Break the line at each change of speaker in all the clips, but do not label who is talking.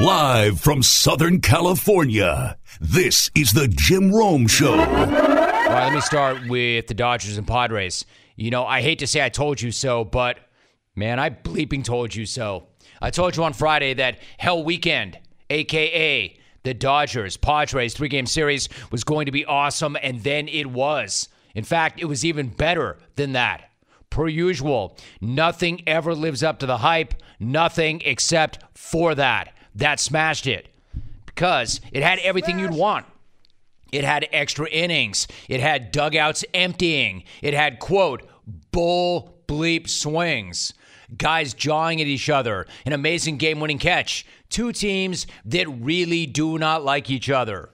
Live from Southern California, this is the Jim Rome Show.
All right, let me start with the Dodgers and Padres. You know, I hate to say I told you so, but man, I bleeping told you so. I told you on Friday that Hell Weekend, aka the Dodgers Padres three game series, was going to be awesome, and then it was. In fact, it was even better than that. Per usual, nothing ever lives up to the hype, nothing except for that. That smashed it because it had everything you'd want. It had extra innings. It had dugouts emptying. It had, quote, bull bleep swings. Guys jawing at each other. An amazing game winning catch. Two teams that really do not like each other.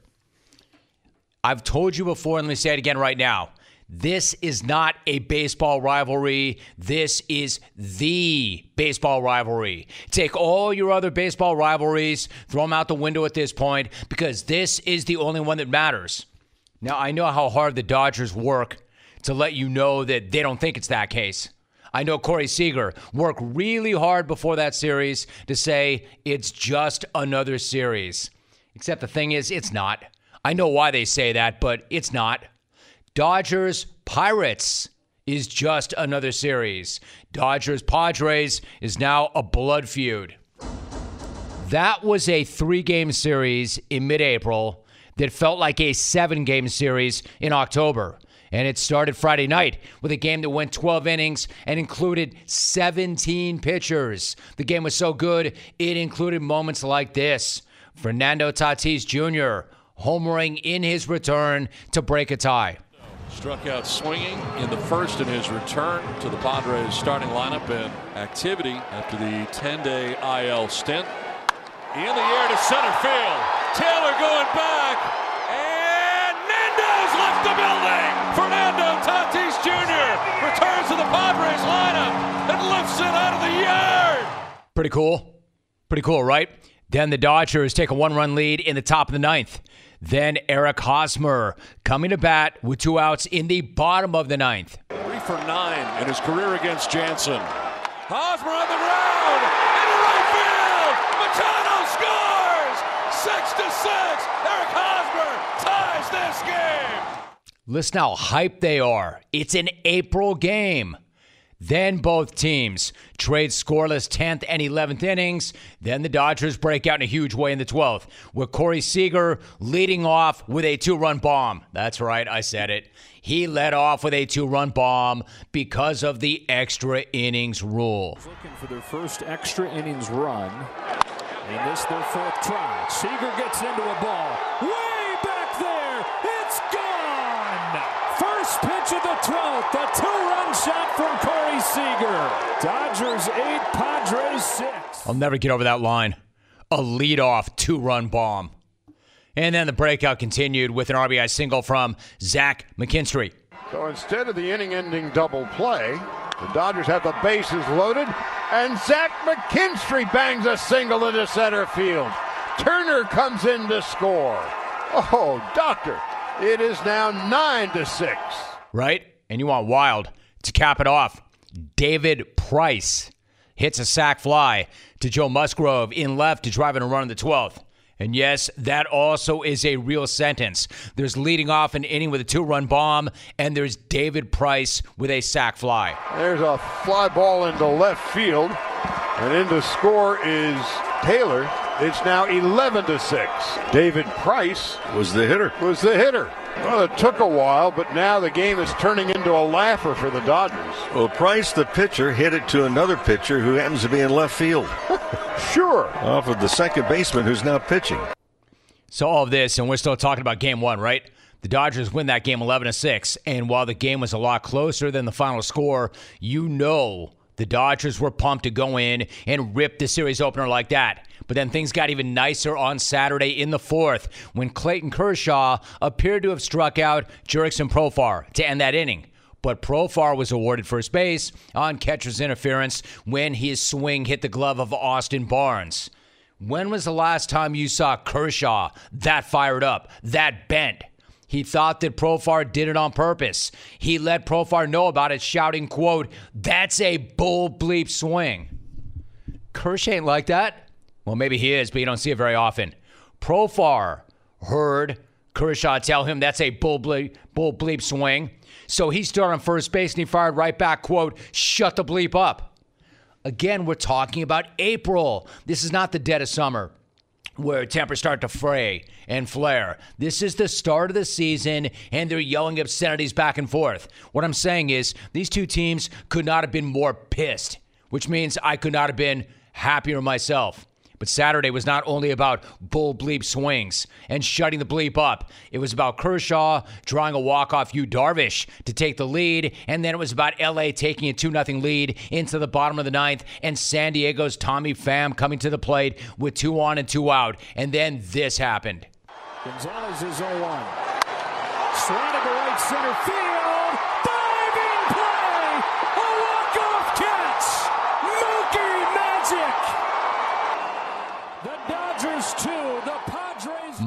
I've told you before, and let me say it again right now. This is not a baseball rivalry. This is the baseball rivalry. Take all your other baseball rivalries, throw them out the window at this point, because this is the only one that matters. Now, I know how hard the Dodgers work to let you know that they don't think it's that case. I know Corey Seager worked really hard before that series to say it's just another series. Except the thing is, it's not. I know why they say that, but it's not. Dodgers Pirates is just another series. Dodgers Padres is now a blood feud. That was a three game series in mid April that felt like a seven game series in October. And it started Friday night with a game that went 12 innings and included 17 pitchers. The game was so good, it included moments like this Fernando Tatis Jr. homering in his return to break a tie.
Struck out swinging in the first in his return to the Padres starting lineup and activity after the 10 day IL stint. In the air to center field. Taylor going back. And Nando's left the building. Fernando Tatis Jr. returns to the Padres lineup and lifts it out of the yard.
Pretty cool. Pretty cool, right? Then the Dodgers take a one run lead in the top of the ninth. Then Eric Hosmer coming to bat with two outs in the bottom of the ninth.
Three for nine in his career against Jansen. Hosmer on the ground into right field. Machado scores. Six to six. Eric Hosmer ties this game.
Listen how hyped they are. It's an April game. Then both teams trade scoreless 10th and 11th innings. Then the Dodgers break out in a huge way in the 12th, with Corey Seager leading off with a two run bomb. That's right, I said it. He led off with a two run bomb because of the extra innings rule.
Looking for their first extra innings run. And this their fourth try. Seager gets into a ball. First pitch of the 12th. A two-run shot from Corey Seager. Dodgers eight, Padres six.
I'll never get over that line. A leadoff two run bomb. And then the breakout continued with an RBI single from Zach McKinstry.
So instead of the inning ending double play, the Dodgers have the bases loaded, and Zach McKinstry bangs a single into center field. Turner comes in to score. Oh, Doctor, it is now 9 to 6.
Right? And you want wild to cap it off. David Price hits a sac fly to Joe Musgrove in left to drive in a run in the 12th. And yes, that also is a real sentence. There's leading off an inning with a two run bomb, and there's David Price with a sac fly.
There's a fly ball into left field, and in to score is Taylor. It's now 11 to 6. David Price
was the hitter.
was the hitter. Well, it took a while, but now the game is turning into a laugher for the Dodgers.
Well, Price, the pitcher, hit it to another pitcher who happens to be in left field
Sure.
off of the second baseman who's now pitching.
So all of this, and we're still talking about game one, right? The Dodgers win that game 11 to 6. And while the game was a lot closer than the final score, you know the Dodgers were pumped to go in and rip the series opener like that. But then things got even nicer on Saturday in the fourth when Clayton Kershaw appeared to have struck out Jurickson Profar to end that inning. But Profar was awarded first base on catcher's interference when his swing hit the glove of Austin Barnes. When was the last time you saw Kershaw that fired up, that bent? He thought that Profar did it on purpose. He let Profar know about it, shouting, quote, that's a bull bleep swing. Kershaw ain't like that. Well, maybe he is, but you don't see it very often. Profar heard Kershaw tell him that's a bull bleep, bull bleep swing. So he stood on first base and he fired right back, quote, shut the bleep up. Again, we're talking about April. This is not the dead of summer where tempers start to fray and flare. This is the start of the season, and they're yelling obscenities back and forth. What I'm saying is, these two teams could not have been more pissed, which means I could not have been happier myself. But Saturday was not only about bull bleep swings and shutting the bleep up. It was about Kershaw drawing a walk-off Yu Darvish to take the lead, and then it was about LA taking a 2-0 lead into the bottom of the ninth, and San Diego's Tommy Pham coming to the plate with two on and two out. And then this happened.
Gonzalez is 0 1. Swing to right center field.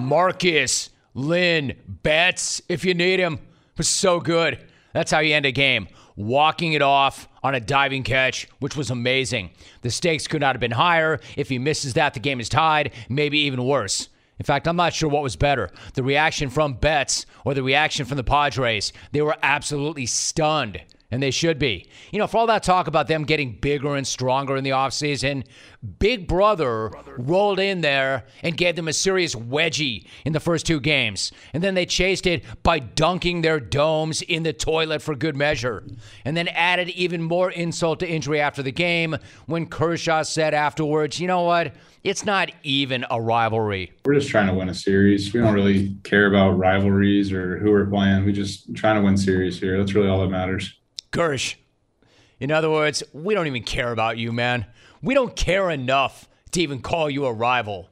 Markus Lynn Betts, if you need him, was so good. That's how you end a game. Walking it off on a diving catch, which was amazing. The stakes could not have been higher. If he misses that, the game is tied, maybe even worse. In fact, I'm not sure what was better the reaction from Betts or the reaction from the Padres. They were absolutely stunned, and they should be. You know, for all that talk about them getting bigger and stronger in the offseason, Big Brother rolled in there and gave them a serious wedgie in the first two games. And then they chased it by dunking their domes in the toilet for good measure. And then added even more insult to injury after the game when Kershaw said afterwards, you know what? It's not even a rivalry.
We're just trying to win a series. We don't really care about rivalries or who we're playing. We just trying to win series here. That's really all that matters.
Gersh. In other words, we don't even care about you, man. We don't care enough to even call you a rival.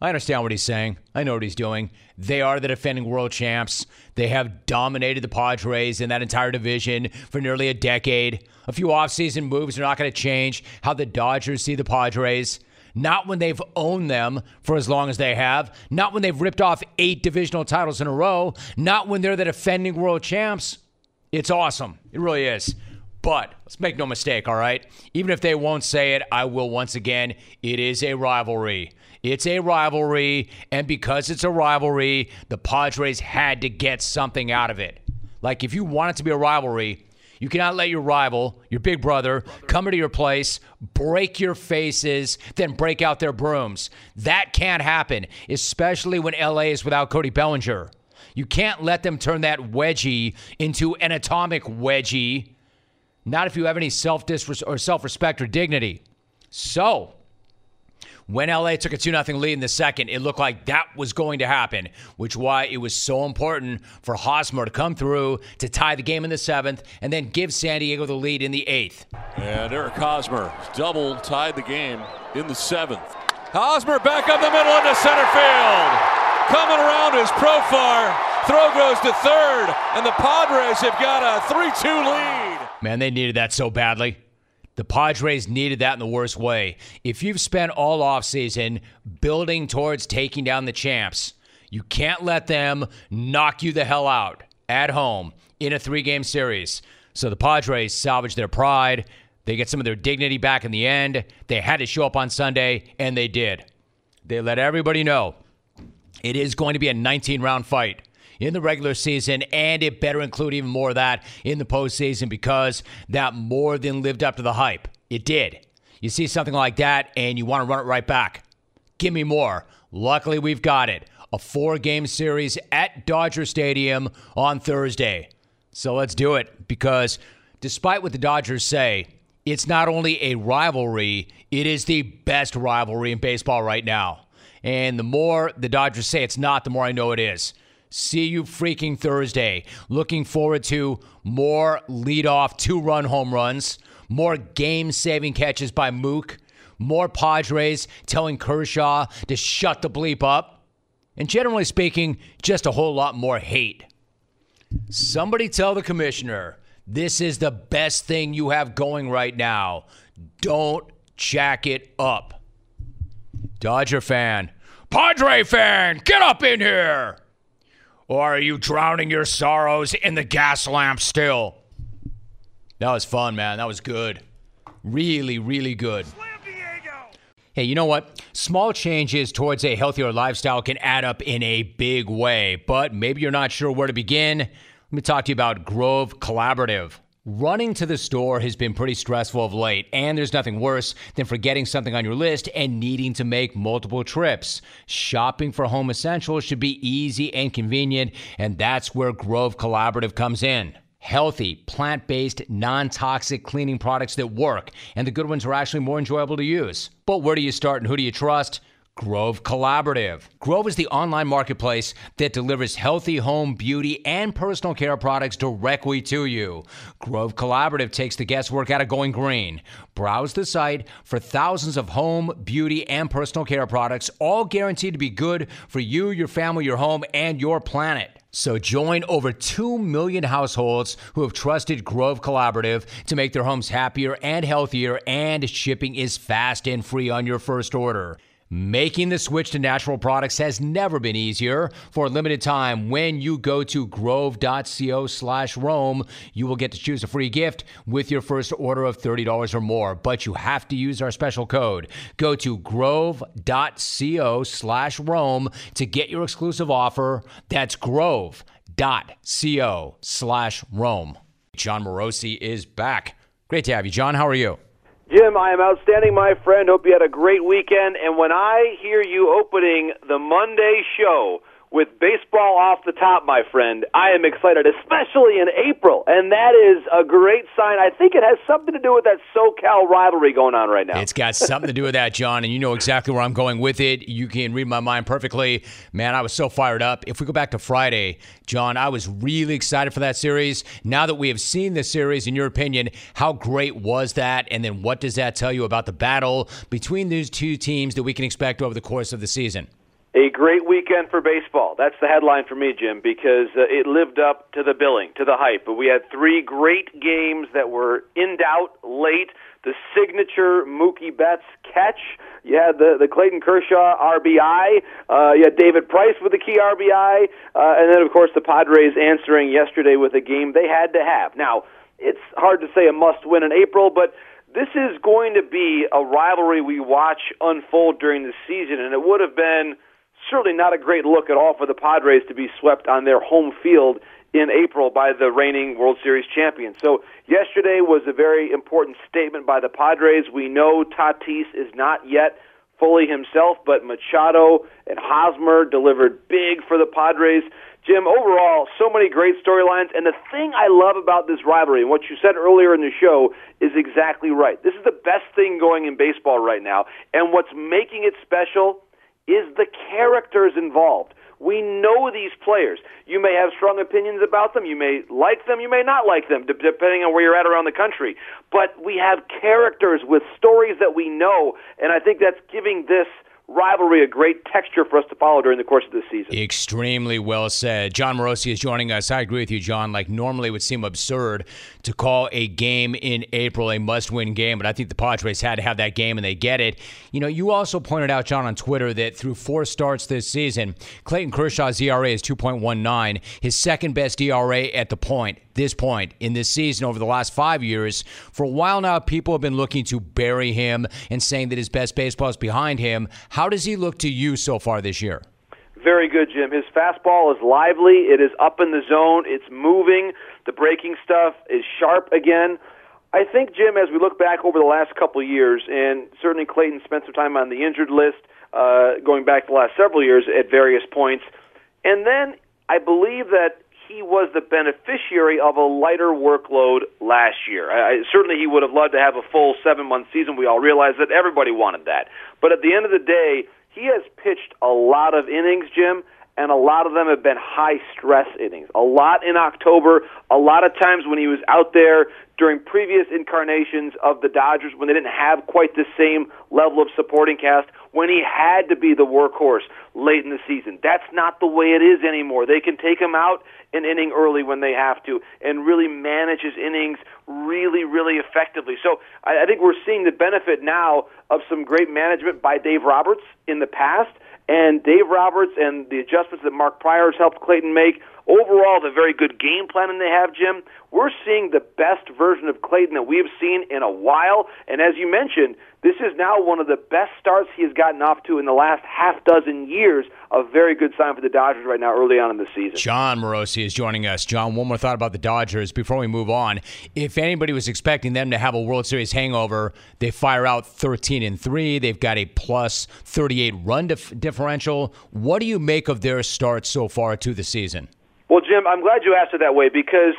I understand what he's saying. I know what he's doing. They are the defending world champs. They have dominated the Padres in that entire division for nearly a decade. A few offseason moves are not going to change how the Dodgers see the Padres. Not when they've owned them for as long as they have. Not when they've ripped off eight divisional titles in a row. Not when they're the defending world champs. It's awesome. It really is. But let's make no mistake, all right? Even if they won't say it, I will once again. It is a rivalry. It's a rivalry. And because it's a rivalry, the Padres had to get something out of it. Like, if you want it to be a rivalry, you cannot let your rival, your big brother, come into your place, break your faces, then break out their brooms. That can't happen, especially when LA is without Cody Bellinger. You can't let them turn that wedgie into an atomic wedgie. Not if you have any self or self respect or dignity. So, when LA took a 2 0 lead in the second, it looked like that was going to happen, which why it was so important for Hosmer to come through to tie the game in the seventh and then give San Diego the lead in the eighth.
And Eric Hosmer double tied the game in the seventh. Hosmer back up the middle into center field. Coming around is Profar. Throw goes to third, and the Padres have got a 3 2 lead.
Man, they needed that so badly. The Padres needed that in the worst way. If you've spent all offseason building towards taking down the champs, you can't let them knock you the hell out at home in a three game series. So the Padres salvage their pride. They get some of their dignity back in the end. They had to show up on Sunday, and they did. They let everybody know it is going to be a 19 round fight in the regular season, and it better include even more of that in the postseason because that more than lived up to the hype. It did. You see something like that, and you want to run it right back. Give me more. Luckily, we've got it. A four game series at Dodger Stadium on Thursday. So let's do it because despite what the Dodgers say, it's not only a rivalry, it is the best rivalry in baseball right now. And the more the Dodgers say it's not, the more I know it is. See you freaking Thursday. Looking forward to more leadoff two run home runs, more game saving catches by Mook, more Padres telling Kershaw to shut the bleep up, and generally speaking, just a whole lot more hate. Somebody tell the commissioner this is the best thing you have going right now. Don't jack it up. Dodger fan, Padre fan, get up in here! Or are you drowning your sorrows in the Gaslamp still? That was fun, man. That was good. Really, really good. Hey, you know what? Small changes towards a healthier lifestyle can add up in a big way, but maybe you're not sure where to begin. Let me talk to you about Grove Collaborative. Running to the store has been pretty stressful of late, and there's nothing worse than forgetting something on your list and needing to make multiple trips. Shopping for home essentials should be easy and convenient, and that's where Grove Collaborative comes in healthy, plant based, non toxic cleaning products that work, and the good ones are actually more enjoyable to use. But where do you start and who do you trust? Grove Collaborative. Grove is the online marketplace that delivers healthy home, beauty, and personal care products directly to you. Grove Collaborative takes the guesswork out of going green. Browse the site for thousands of home, beauty, and personal care products, all guaranteed to be good for you, your family, your home, and your planet. So join over 2 million households who have trusted Grove Collaborative to make their homes happier and healthier, and shipping is fast and free on your first order. Making the switch to natural products has never been easier. For a limited time, when you go to grove.co slash Rome, you will get to choose a free gift with your first order of $30 or more. But you have to use our special code. Go to grove.co slash Rome to get your exclusive offer. That's grove.co slash Rome. Jon Morosi is back. Great to have you, Jon. How are you?
Jim, I am outstanding, my friend. Hope you had a great weekend. And when I hear you opening the Monday show with baseball off the top, my friend, I am excited, especially in April. And that is a great sign. I think it has something to do with that SoCal rivalry going on right now.
It's got something to do with that, Jon, and you know exactly where I'm going with it. You can read my mind perfectly. Man, I was so fired up. If we go back to Friday, Jon, I was really excited for that series. Now that we have seen the series, in your opinion, how great was that? And then what does that tell you about the battle between these two teams that we can expect over the course of the season?
A great weekend for baseball. That's the headline for me, Jim, because uh, it lived up to the billing, to the hype. But we had three great games that were in doubt late. The signature Mookie Betts catch. You had the, the Clayton Kershaw RBI. Uh, you had David Price with the key RBI. Uh, and then, of course, the Padres answering yesterday with a game they had to have. Now, it's hard to say a must win in April, but this is going to be a rivalry we watch unfold during the season, and it would have been certainly not a great look at all for the Padres to be swept on their home field in April by the reigning World Series champions. So yesterday was a very important statement by the Padres. We know Tatis is not yet fully himself, but Machado and Hosmer delivered big for the Padres. Jim, overall, so many great storylines. And the thing I love about this rivalry, and what you said earlier in the show, is exactly right. This is the best thing going in baseball right now. And what's making it special is the characters involved. We know these players. You may have strong opinions about them. You may like them. You may not like them, depending on where you're at around the country. But we have characters with stories that we know, and I think that's giving this rivalry a great texture for us to follow during the course of this season.
Extremely well said. Jon Morosi is joining us. I agree with you, Jon. Like normally it would seem absurd to call a game in April a must-win game, but I think the Padres had to have that game and they get it. You know, you also pointed out, Jon, on Twitter that through four starts this season, Clayton Kershaw's ERA is 2.19, his second best ERA at the point this point in this season over the last five years. For a while now, people have been looking to bury him and saying that his best baseball is behind him. How does he look to you so far this year?
Very good, Jim. His fastball is lively. It is up in the zone. It's moving. The breaking stuff is sharp again. I think, Jim, as we look back over the last couple of years, and certainly Clayton spent some time on the injured list uh, going back the last several years at various points. And then I believe that he was the beneficiary of a lighter workload last year. I, certainly, he would have loved to have a full seven month season. We all realize that everybody wanted that. But at the end of the day, he has pitched a lot of innings, Jim, and a lot of them have been high stress innings. A lot in October, a lot of times when he was out there during previous incarnations of the Dodgers when they didn't have quite the same level of supporting cast, when he had to be the workhorse late in the season. That's not the way it is anymore. They can take him out an inning early when they have to and really manage his innings really, really effectively. So I, I think we're seeing the benefit now of some great management by Dave Roberts in the past. And Dave Roberts and the adjustments that Mark Prior has helped Clayton make overall the very good game planning they have, Jim. We're seeing the best version of Clayton that we have seen in a while. And as you mentioned, this is now one of the best starts he has gotten off to in the last half dozen years. A very good sign for the Dodgers right now, early on in the season.
Jon Morosi is joining us. Jon, one more thought about the Dodgers before we move on. If anybody was expecting them to have a World Series hangover, they fire out 13 and three. They've got a plus 38 run dif- differential. What do you make of their start so far to the season?
Well, Jim, I'm glad you asked it that way because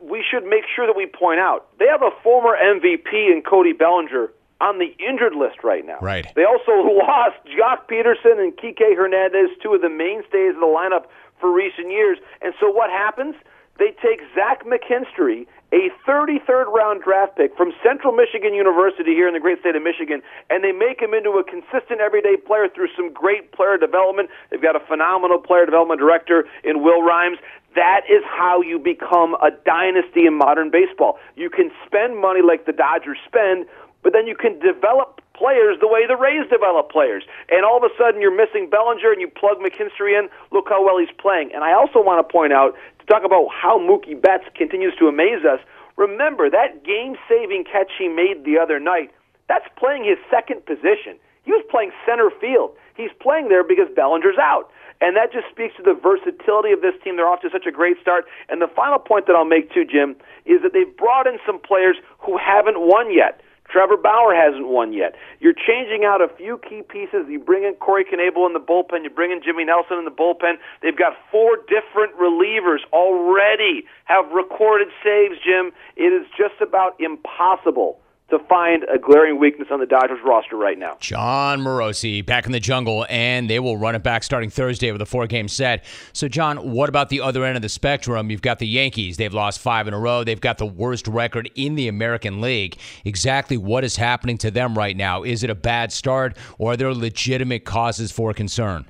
we should make sure that we point out they have a former MVP in Cody Bellinger on the injured list right now.
Right.
They also lost Joc Pederson and Kike Hernandez, two of the mainstays of the lineup for recent years. And so what happens? They take Zach McKinstry, a 33rd round draft pick from Central Michigan University here in the great state of Michigan, and they make him into a consistent everyday player through some great player development. They've got a phenomenal player development director in Will Rhymes. That is how you become a dynasty in modern baseball. You can spend money like the Dodgers spend, but then you can develop players the way the Rays develop players. And all of a sudden you're missing Bellinger and you plug McKinstry in. Look how well he's playing. And I also want to point out talk about how Mookie Betts continues to amaze us. Remember that game-saving catch he made the other night. That's playing his second position. He was playing center field. He's playing there because Bellinger's out. And that just speaks to the versatility of this team. They're off to such a great start. And the final point that I'll make too, Jim, is that they've brought in some players who haven't won yet. Trevor Bauer hasn't won yet. You're changing out a few key pieces. You bring in Corey Knebel in the bullpen. You bring in Jimmy Nelson in the bullpen. They've got four different relievers already have recorded saves, Jim. It is just about impossible to find a glaring weakness on the Dodgers roster right now.
Jon Morosi back in the jungle, and they will run it back starting Thursday with a four game set. So, Jon, what about the other end of the spectrum? You've got the Yankees. They've lost five in a row. They've got the worst record in the American League. Exactly what is happening to them right now? Is it a bad start, or are there legitimate causes for concern?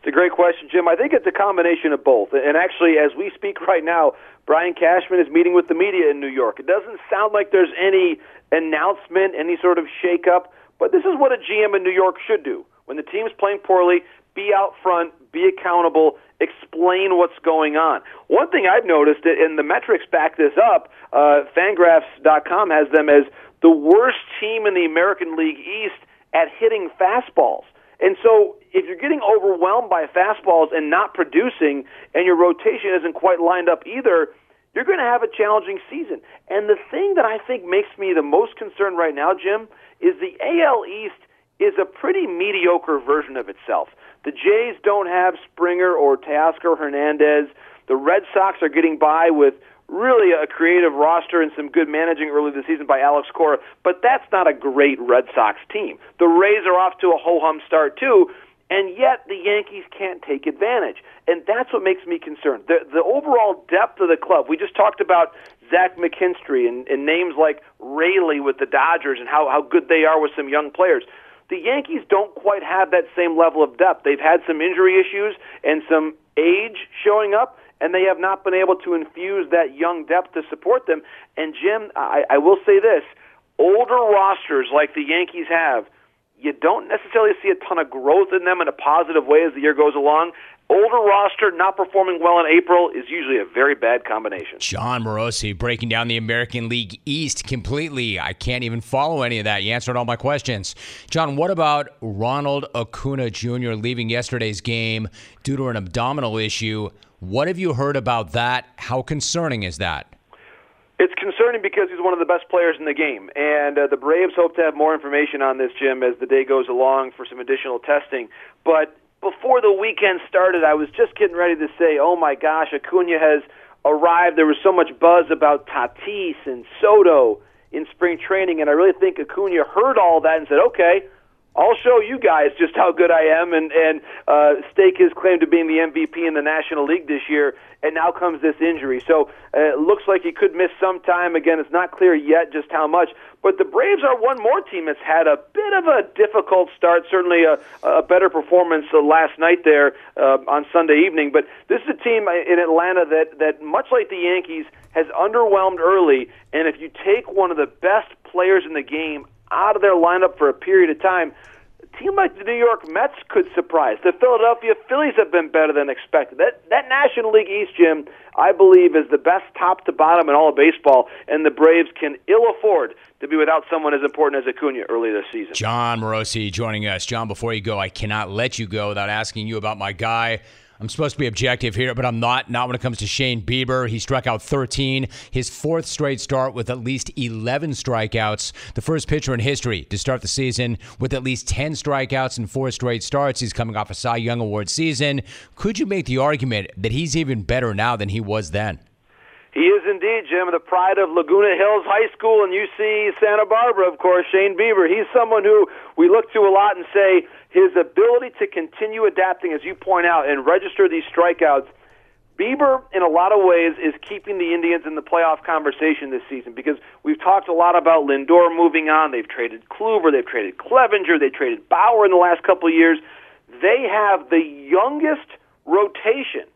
It's a great question, Jim. I think it's a combination of both. And actually, as we speak right now, Brian Cashman is meeting with the media in New York. It doesn't sound like there's any announcement, any sort of shakeup, but this is what a GM in New York should do. When the team's playing poorly, be out front, be accountable, explain what's going on. One thing I've noticed, and the metrics back this up, uh, Fangraphs.com has them as the worst team in the American League East at hitting fastballs. And so, if you're getting overwhelmed by fastballs and not producing, and your rotation isn't quite lined up either, you're going to have a challenging season. And the thing that I think makes me the most concerned right now, Jim, is the AL East is a pretty mediocre version of itself. The Jays don't have Springer or Teoscar Hernandez. The Red Sox are getting by with really a creative roster and some good managing early this season by Alex Cora, but that's not a great Red Sox team. The Rays are off to a ho hum start, too, and yet the Yankees can't take advantage. And that's what makes me concerned. The, the overall depth of the club, we just talked about Zach McKinstry and, and names like Raley with the Dodgers and how, how good they are with some young players. The Yankees don't quite have that same level of depth. They've had some injury issues and some age showing up, and they have not been able to infuse that young depth to support them. And Jim, I, I will say this older rosters like the Yankees have – you don't necessarily see a ton of growth in them in a positive way as the year goes along. Older roster not performing well in April is usually a very bad combination.
Jon Morosi breaking down the American League East completely. I can't even follow any of that. You answered all my questions. Jon, what about Ronald Acuna Jr. leaving yesterday's game due to an abdominal issue? What have you heard about that? How concerning is that?
It's concerning because he's one of the best players in the game, and uh, the Braves hope to have more information on this, Jim, as the day goes along for some additional testing. But before the weekend started, I was just getting ready to say, "Oh my gosh, Acuna has arrived." There was so much buzz about Tatis and Soto in spring training, and I really think Acuna heard all that and said, "Okay." I'll show you guys just how good I am and and uh, stake his claim to being the MVP in the National League this year. And now comes this injury, so uh, it looks like he could miss some time. Again, it's not clear yet just how much. But the Braves are one more team that's had a bit of a difficult start. Certainly a, a better performance last night there uh, on Sunday evening. But this is a team in Atlanta that that much like the Yankees has underwhelmed early. And if you take one of the best players in the game out of their lineup for a period of time, a team like the New York Mets could surprise. The Philadelphia Phillies have been better than expected. That that National League East, Jim, I believe, is the best top to bottom in all of baseball, and the Braves can ill afford to be without someone as important as Acuna early this season.
Jon Morosi joining us. Jon, before you go, I cannot let you go without asking you about my guy I'm supposed to be objective here, but I'm not. Not when it comes to Shane Bieber. He struck out 13, his fourth straight start with at least 11 strikeouts. The first pitcher in history to start the season with at least 10 strikeouts and four straight starts. He's coming off a Cy Young Award season. Could you make the argument that he's even better now than he was then?
He is indeed, Jim, the pride of Laguna Hills High School and UC Santa Barbara, of course, Shane Bieber. He's someone who we look to a lot and say, his ability to continue adapting, as you point out, and register these strikeouts. Bieber, in a lot of ways, is keeping the Indians in the playoff conversation this season because we've talked a lot about Lindor moving on. They've traded Kluber, they've traded Clevinger, they traded Bauer in the last couple of years. They have the youngest rotation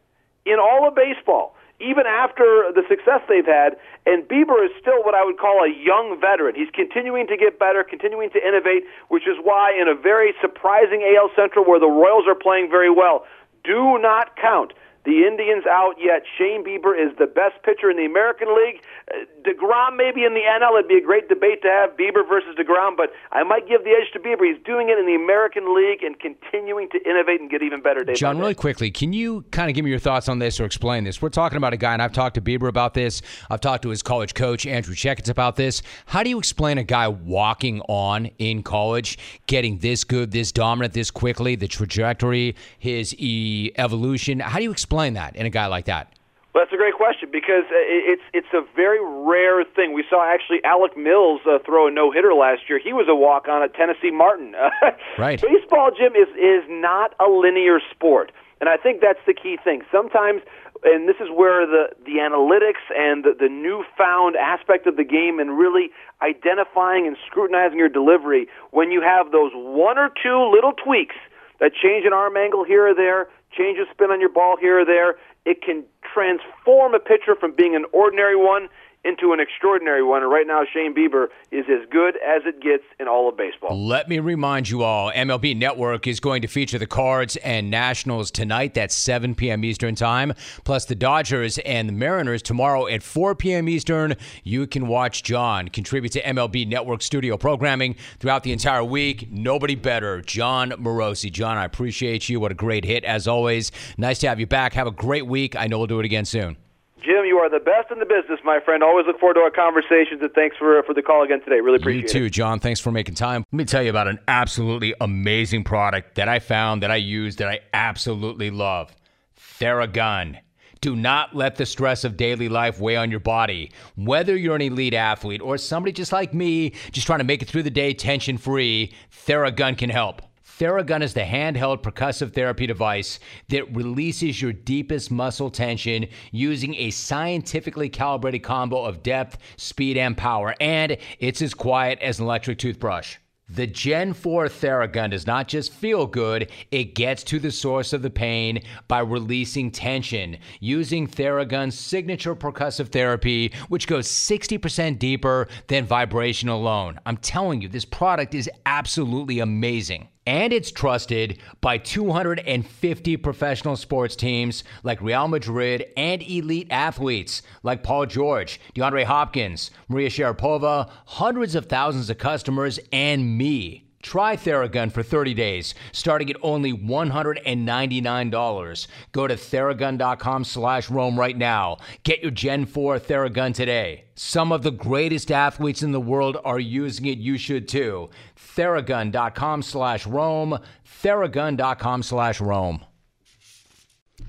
in all of baseball even after the success they've had. And Bieber is still what I would call a young veteran. He's continuing to get better, continuing to innovate, which is why, in a very surprising AL Central where the Royals are playing very well, do not count the Indians out yet. Shane Bieber is the best pitcher in the American League. Uh, DeGrom maybe in the NL. It'd be a great debate to have Bieber versus DeGrom, but I might give the edge to Bieber. He's doing it in the American League and continuing to innovate and get even better day
Jon,
day.
really quickly, can you kind of give me your thoughts on this or explain this? We're talking about a guy, and I've talked to Bieber about this. I've talked to his college coach, Andrew Checketts, about this. How do you explain a guy walking on in college, getting this good, this dominant, this quickly, the trajectory, his e- evolution? How do you explain explain that in a guy like that?
Well, that's a great question because uh, it's it's a very rare thing. We saw actually Alec Mills uh, throw a no hitter last year. He was a walk on at Tennessee Martin.
right.
Baseball, Jim, is is not a linear sport, and I think that's the key thing. Sometimes, and this is where the the analytics and the, the newfound aspect of the game and really identifying and scrutinizing your delivery when you have those one or two little tweaks that change an arm angle here or there change a spin on your ball here or there. It can transform a pitcher from being an ordinary one into an extraordinary one. And right now, Shane Bieber is as good as it gets in all of baseball.
Let me remind you all MLB Network is going to feature the Cards and Nationals tonight. That's 7 p.m. Eastern Time. Plus, the Dodgers and the Mariners tomorrow at 4 p.m. Eastern. You can watch Jon contribute to MLB Network studio programming throughout the entire week. Nobody better, Jon Morosi. Jon, I appreciate you. What a great hit, as always. Nice to have you back. Have a great week. I know we'll do it again soon.
Jim, you are the best in the business, my friend. Always look forward to our conversations, and thanks for for the call again today. Really appreciate
it. You too,
it.
Jon. Thanks for making time. Let me tell you about an absolutely amazing product that I found, that I use, that I absolutely love. Theragun. Do not let the stress of daily life weigh on your body. Whether you're an elite athlete or somebody just like me, just trying to make it through the day tension free, Theragun can help. Theragun is the handheld percussive therapy device that releases your deepest muscle tension using a scientifically calibrated combo of depth, speed, and power. And it's as quiet as an electric toothbrush. The Gen 4 Theragun does not just feel good, it gets to the source of the pain by releasing tension using Theragun's signature percussive therapy, which goes 60% deeper than vibration alone. I'm telling you, this product is absolutely amazing and it's trusted by 250 professional sports teams like Real Madrid and elite athletes like Paul George, DeAndre Hopkins, Maria Sharapova, hundreds of thousands of customers, and me. Try Theragun for 30 days, starting at only $199. Go to theragun.com slash Rome right now. Get your Gen 4 Theragun today. Some of the greatest athletes in the world are using it. You should too. Theragun.com slash Rome. Theragun.com slash Rome.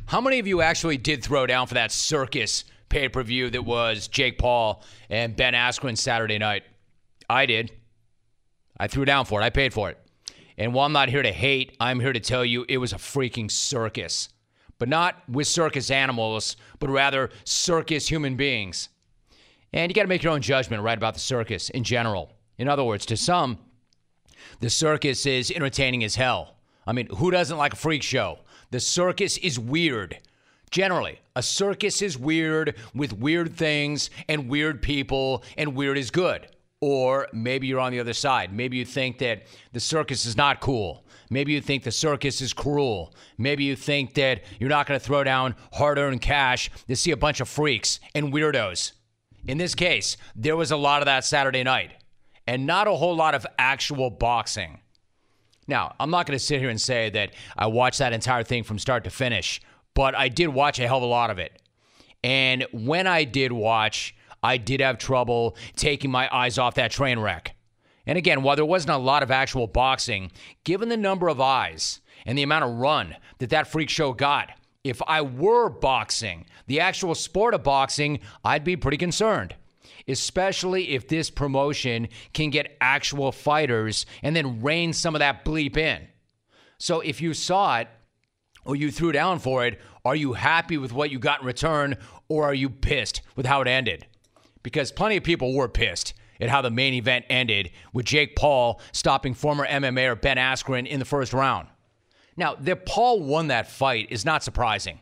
How many of you actually did throw down for that circus pay per view that was Jake Paul and Ben Askren Saturday night? I did. I threw down for it. I paid for it. And while I'm not here to hate, I'm here to tell you it was a freaking circus. But not with circus animals, but rather circus human beings. And you got to make your own judgment, right, about the circus in general. In other words, to some, the circus is entertaining as hell. I mean, who doesn't like a freak show? The circus is weird. Generally, a circus is weird with weird things and weird people, and weird is good. Or maybe you're on the other side. Maybe you think that the circus is not cool. Maybe you think the circus is cruel. Maybe you think that you're not going to throw down hard earned cash to see a bunch of freaks and weirdos. In this case, there was a lot of that Saturday night and not a whole lot of actual boxing. Now, I'm not going to sit here and say that I watched that entire thing from start to finish, but I did watch a hell of a lot of it. And when I did watch, I did have trouble taking my eyes off that train wreck. And again, while there wasn't a lot of actual boxing, given the number of eyes and the amount of run that that freak show got, if I were boxing, the actual sport of boxing, I'd be pretty concerned. Especially if this promotion can get actual fighters and then rein some of that bleep in. So if you saw it or you threw down for it, are you happy with what you got in return or are you pissed with how it ended? Because plenty of people were pissed at how the main event ended with Jake Paul stopping former MMAer Ben Askren in the first round. Now, that Paul won that fight is not surprising.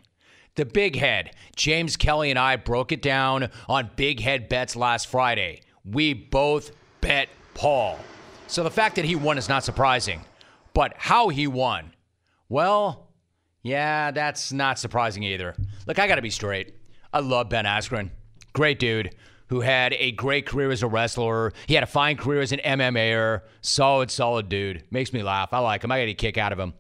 The big head, James Kelly and I broke it down on big head bets last Friday. We both bet Paul. So the fact that he won is not surprising. But how he won, well, yeah, that's not surprising either. Look, I got to be straight. I love Ben Askren. Great dude who had a great career as a wrestler. He had a fine career as an MMAer. Solid, solid dude. Makes me laugh. I like him. I get a kick out of him.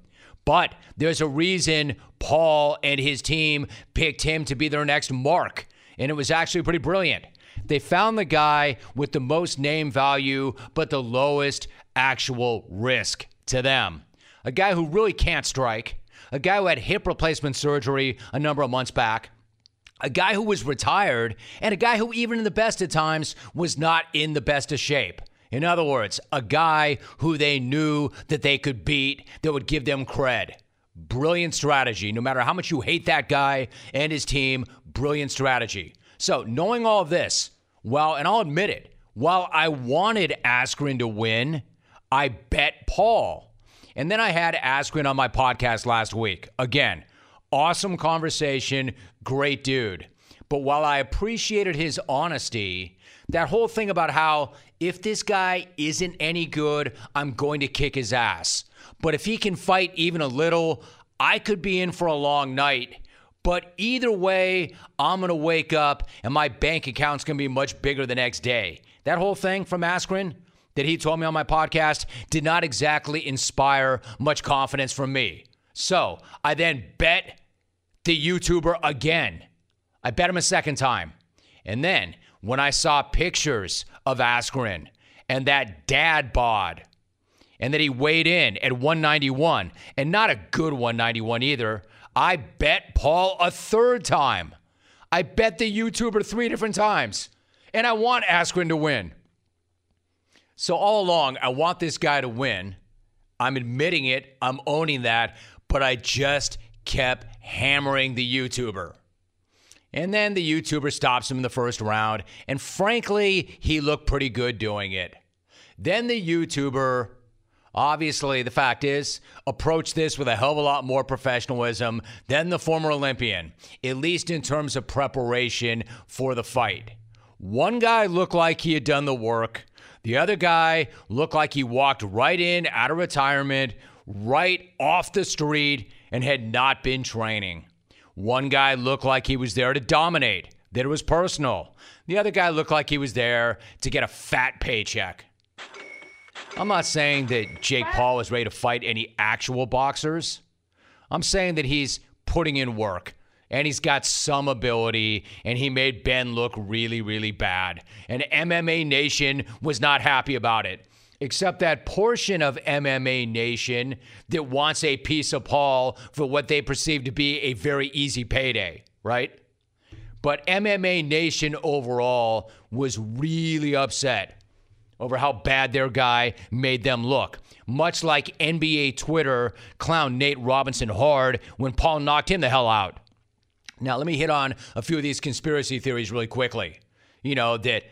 But there's a reason Paul and his team picked him to be their next mark. And it was actually pretty brilliant. They found the guy with the most name value, but the lowest actual risk to them. A guy who really can't strike, a guy who had hip replacement surgery a number of months back, a guy who was retired, and a guy who, even in the best of times, was not in the best of shape. In other words, a guy who they knew that they could beat that would give them cred. Brilliant strategy. No matter how much you hate that guy and his team, brilliant strategy. So, knowing all of this, well, and I'll admit it, while I wanted Askren to win, I bet Paul. And then I had Askren on my podcast last week. Again, awesome conversation, great dude. But while I appreciated his honesty, that whole thing about how if this guy isn't any good, I'm going to kick his ass. But if he can fight even a little, I could be in for a long night. But either way, I'm going to wake up and my bank account's going to be much bigger the next day. That whole thing from Askren that he told me on my podcast did not exactly inspire much confidence from me. So I then bet the YouTuber again. I bet him a second time. And then when I saw pictures of Askren and that dad bod, and that he weighed in at 191, and not a good 191 either, I bet Paul a third time. I bet the YouTuber three different times. And I want Askren to win. So all along, I want this guy to win. I'm admitting it, I'm owning that, but I just kept hammering the YouTuber. And then the YouTuber stops him in the first round, and frankly, he looked pretty good doing it. Then the YouTuber, obviously, the fact is, approached this with a hell of a lot more professionalism than the former Olympian, at least in terms of preparation for the fight. One guy looked like he had done the work. The other guy looked like he walked right in out of retirement, right off the street, and had not been training. One guy looked like he was there to dominate, that it was personal. The other guy looked like he was there to get a fat paycheck. I'm not saying that Jake Paul is ready to fight any actual boxers. I'm saying that he's putting in work and he's got some ability and he made Ben look really, really bad. And MMA Nation was not happy about it except that portion of MMA Nation that wants a piece of Paul for what they perceive to be a very easy payday, right? But MMA Nation overall was really upset over how bad their guy made them look. Much like NBA Twitter clown Nate Robinson hard when Paul knocked him the hell out. Now, let me hit on a few of these conspiracy theories really quickly. You know, that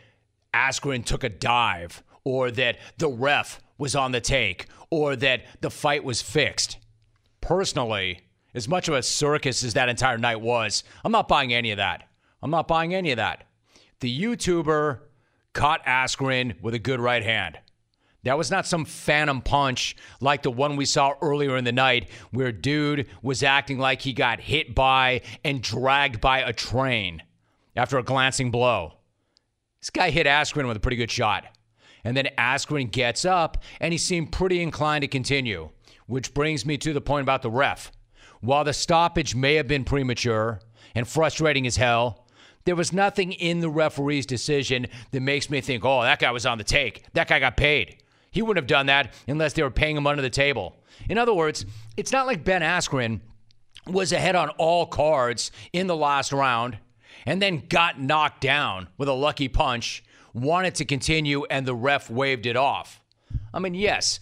Askren took a dive or that the ref was on the take, or that the fight was fixed. Personally, as much of a circus as that entire night was, I'm not buying any of that. I'm not buying any of that. The YouTuber caught Askren with a good right hand. That was not some phantom punch like the one we saw earlier in the night where dude was acting like he got hit by and dragged by a train after a glancing blow. This guy hit Askren with a pretty good shot. And then Askren gets up and he seemed pretty inclined to continue, which brings me to the point about the ref. While the stoppage may have been premature and frustrating as hell, there was nothing in the referee's decision that makes me think, oh, that guy was on the take. That guy got paid. He wouldn't have done that unless they were paying him under the table. In other words, it's not like Ben Askren was ahead on all cards in the last round and then got knocked down with a lucky punch, wanted to continue, and the ref waved it off. I mean, yes,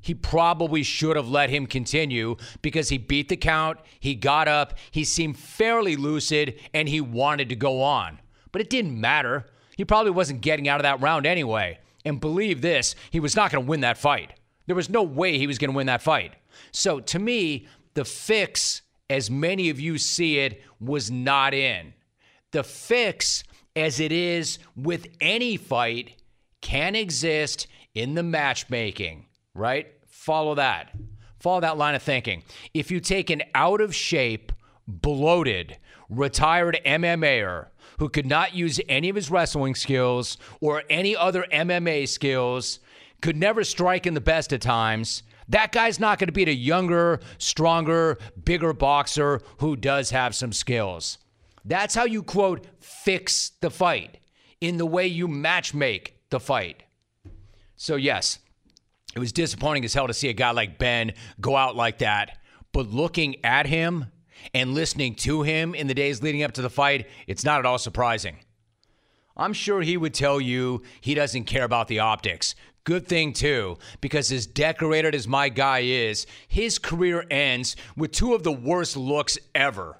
he probably should have let him continue because he beat the count, he got up, he seemed fairly lucid, and he wanted to go on. But it didn't matter. He probably wasn't getting out of that round anyway. And believe this, he was not going to win that fight. There was no way he was going to win that fight. So to me, the fix, as many of you see it, was not in. The fix, as it is with any fight, can exist in the matchmaking, right? Follow that. Follow that line of thinking. If you take an out of shape, bloated, retired MMAer who could not use any of his wrestling skills or any other MMA skills, could never strike in the best of times. That guy's not going to beat a younger, stronger, bigger boxer who does have some skills. That's how you quote fix the fight in the way you matchmake the fight. So, yes, it was disappointing as hell to see a guy like Ben go out like that. But looking at him, and listening to him in the days leading up to the fight, it's not at all surprising. I'm sure he would tell you he doesn't care about the optics. Good thing, too, because as decorated as my guy is, his career ends with two of the worst looks ever.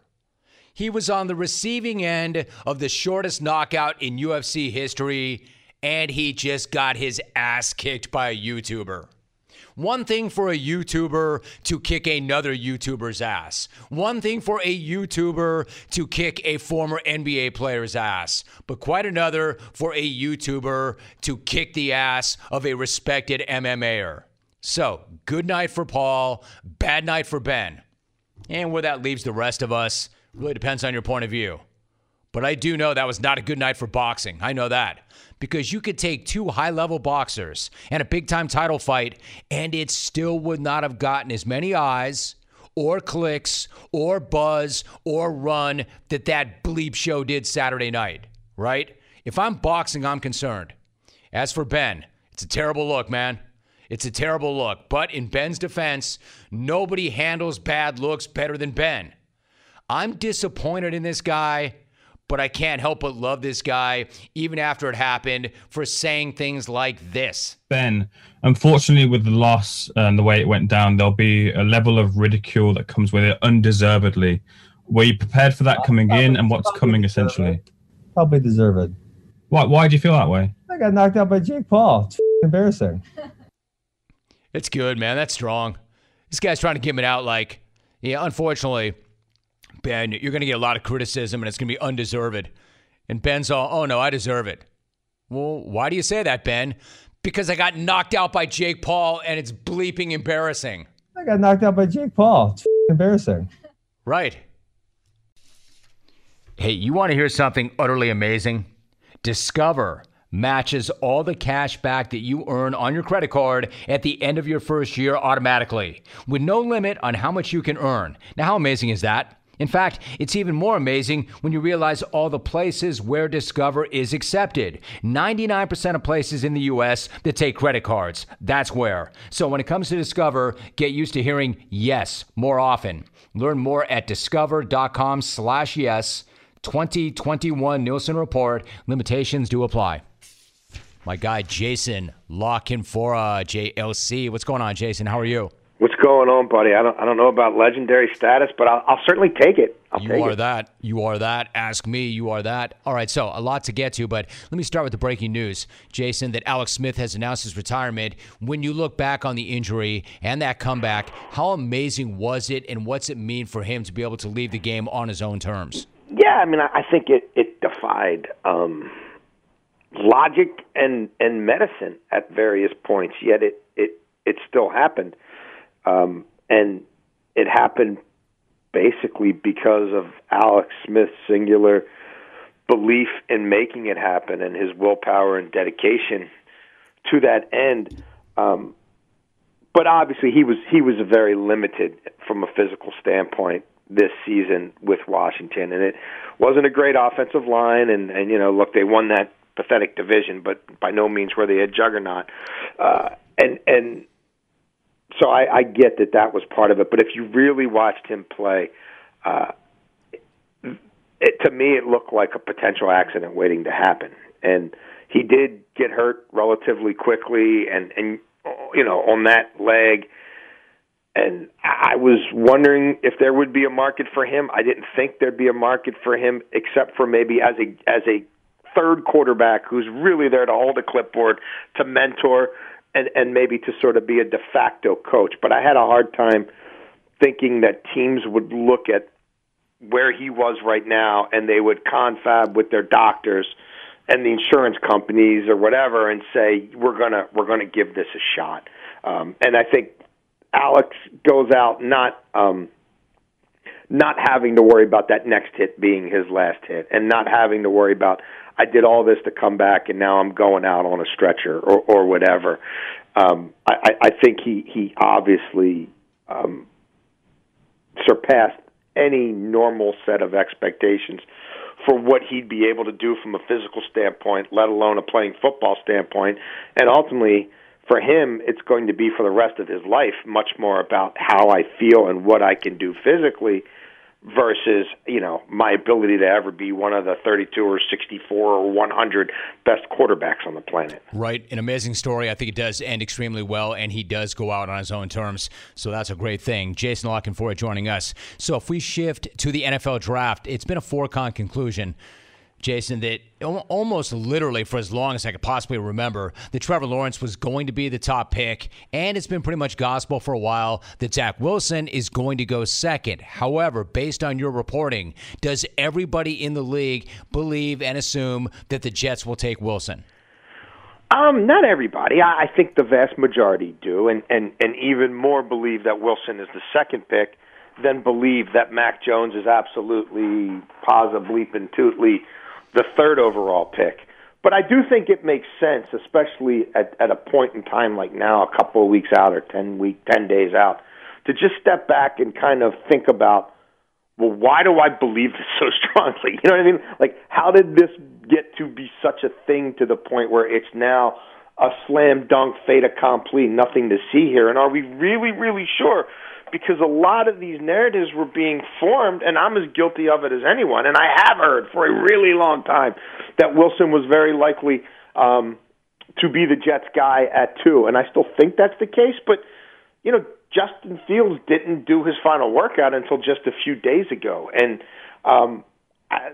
He was on the receiving end of the shortest knockout in UFC history, and he just got his ass kicked by a YouTuber. One thing for a YouTuber to kick another YouTuber's ass. One thing for a YouTuber to kick a former NBA player's ass. But quite another for a YouTuber to kick the ass of a respected MMAer. So, good night for Paul, bad night for Ben. And where that leaves the rest of us really depends on your point of view. But I do know that was not a good night for boxing. I know that. Because you could take two high level boxers and a big time title fight, and it still would not have gotten as many eyes or clicks or buzz or run that that bleep show did Saturday night, right? If I'm boxing, I'm concerned. As for Ben, it's a terrible look, man. It's a terrible look. But in Ben's defense, nobody handles bad looks better than Ben. I'm disappointed in this guy but I can't help but love this guy, even after it happened, for saying things like this.
Ben, unfortunately, with the loss and the way it went down, there'll be a level of ridicule that comes with it undeservedly. Were you prepared for that coming in and what's coming essentially?
Probably deserved.
Why, why do you feel that way?
I got knocked out by Jake Paul. It's embarrassing.
It's good, man. That's strong. This guy's trying to give it out like, yeah, unfortunately, Ben, you're going to get a lot of criticism and it's going to be undeserved. And Ben's all, oh no, I deserve it. Well, why do you say that, Ben? Because I got knocked out by Jake Paul and it's bleeping embarrassing.
I got knocked out by Jake Paul. It's embarrassing.
Right. Hey, you want to hear something utterly amazing? Discover matches all the cash back that you earn on your credit card at the end of your first year automatically, with no limit on how much you can earn. Now, how amazing is that? In fact, it's even more amazing when you realize all the places where Discover is accepted. 99% of places in the US that take credit cards. That's where. So when it comes to Discover, get used to hearing yes more often. Learn more at discover.com slash yes. 2021 Nielsen Report. Limitations do apply. My guy Jason La Canfora, JLC. What's going on, Jason? How are you?
What's going on, buddy? I don't I don't know about legendary status, but I'll, I'll certainly take it. I'll
you
take
are
it.
that. You are that. Ask me. You are that. All right. So a lot to get to, but let me start with the breaking news, Jason. That Alex Smith has announced his retirement. When you look back on the injury and that comeback, how amazing was it, and what's it mean for him to be able to leave the game on his own terms?
Yeah, I mean, I, think it it defied um, logic and and medicine at various points. Yet it it it still happened, um, and it happened basically because of Alex Smith's singular belief in making it happen and his willpower and dedication to that end. Um, but obviously, he was he was very limited from a physical standpoint this season with Washington, and it wasn't a great offensive line. And and you know, look, they won that pathetic division, but by no means were they a juggernaut. Uh, and and so I, I get that that was part of it. But if you really watched him play, uh, it, to me, it looked like a potential accident waiting to happen. And he did get hurt relatively quickly, and and you know on that leg. And I was wondering if there would be a market for him. I didn't think there'd be a market for him, except for maybe as a as a third quarterback who's really there to hold a clipboard, to mentor, and and maybe to sort of be a de facto coach. But I had a hard time thinking that teams would look at where he was right now and they would confab with their doctors and the insurance companies or whatever and say we're gonna we're gonna give this a shot. Um, and I think Alex goes out not um, not having to worry about that next hit being his last hit, and not having to worry about I did all this to come back and now I'm going out on a stretcher or, or whatever. Um, I, I think he he obviously um, surpassed any normal set of expectations for what he'd be able to do from a physical standpoint, let alone a playing football standpoint. And ultimately, for him, it's going to be for the rest of his life much more about how I feel and what I can do physically versus you know my ability to ever be one of the 32 or 64 or 100 best quarterbacks on the planet.
Right, an amazing story. I think it does end extremely well, and he does go out on his own terms, so that's a great thing. Jason La Canfora joining us. So if we shift to the NFL draft, it's been a foregone conclusion Jason, that almost literally for as long as I could possibly remember, that Trevor Lawrence was going to be the top pick, and it's been pretty much gospel for a while that Zach Wilson is going to go second. However, based on your reporting, does everybody in the league believe and assume that the Jets will take Wilson?
Um, not everybody. I, I think the vast majority do, and, and, and even more believe that Wilson is the second pick than believe that Mac Jones is absolutely, positively, and tootly the third overall pick. But I do think it makes sense, especially at, at a point in time like now, a couple of weeks out or ten week, ten days out, to just step back and kind of think about, well, why do I believe this so strongly? You know what I mean? Like, how did this get to be such a thing to the point where it's now a slam dunk fait accompli, nothing to see here? And are we really, really sure because a lot of these narratives were being formed, and I'm as guilty of it as anyone. And I have heard for a really long time that Wilson was very likely um, to be the Jets guy at two, and I still think that's the case. But you know, Justin Fields didn't do his final workout until just a few days ago, and um, I,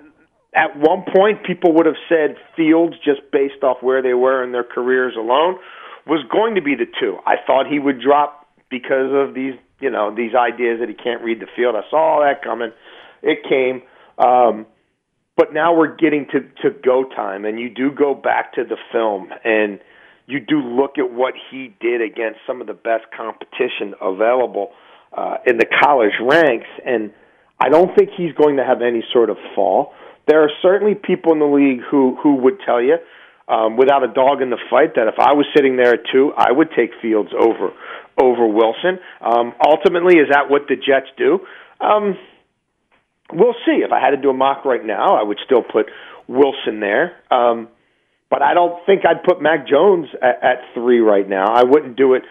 at one point, people would have said Fields, just based off where they were in their careers alone, was going to be the two. I thought he would drop because of these you know these ideas that he can't read the field. I saw all that coming. It came, um, but now we're getting to to go time, and you do go back to the film and you do look at what he did against some of the best competition available uh, in the college ranks, and I don't think he's going to have any sort of fall. There are certainly people in the league who who would tell you um, without a dog in the fight that if I was sitting there at two, I would take Fields over over Wilson. Um, ultimately, is that what the Jets do? Um, we'll see. If I had to do a mock right now, I would still put Wilson there. Um, but I don't think I'd put Mac Jones at, at three right now. I wouldn't do it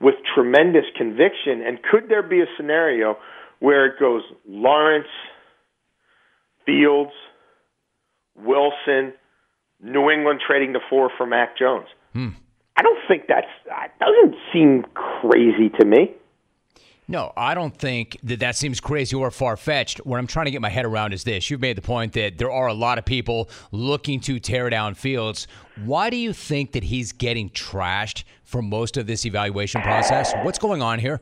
with tremendous conviction. And could there be a scenario where it goes Lawrence, Fields, Wilson, New England trading the four for Mac Jones?
Hmm.
I don't think that's that doesn't seem crazy to me.
No, I don't think that that seems crazy or far fetched. What I'm trying to get my head around is this. You've made the point that there are a lot of people looking to tear down Fields. Why do you think that he's getting trashed for most of this evaluation process? What's going on here?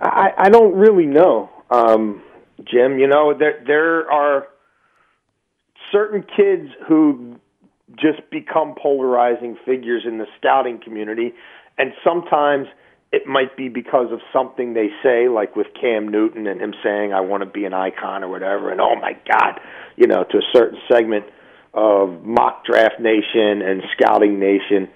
I, I don't really know, um, Jim. You know, there there are certain kids who just become polarizing figures in the scouting community. And sometimes it might be because of something they say, like with Cam Newton and him saying, I want to be an icon or whatever. And oh my God, you know, to a certain segment of mock draft nation and scouting nation.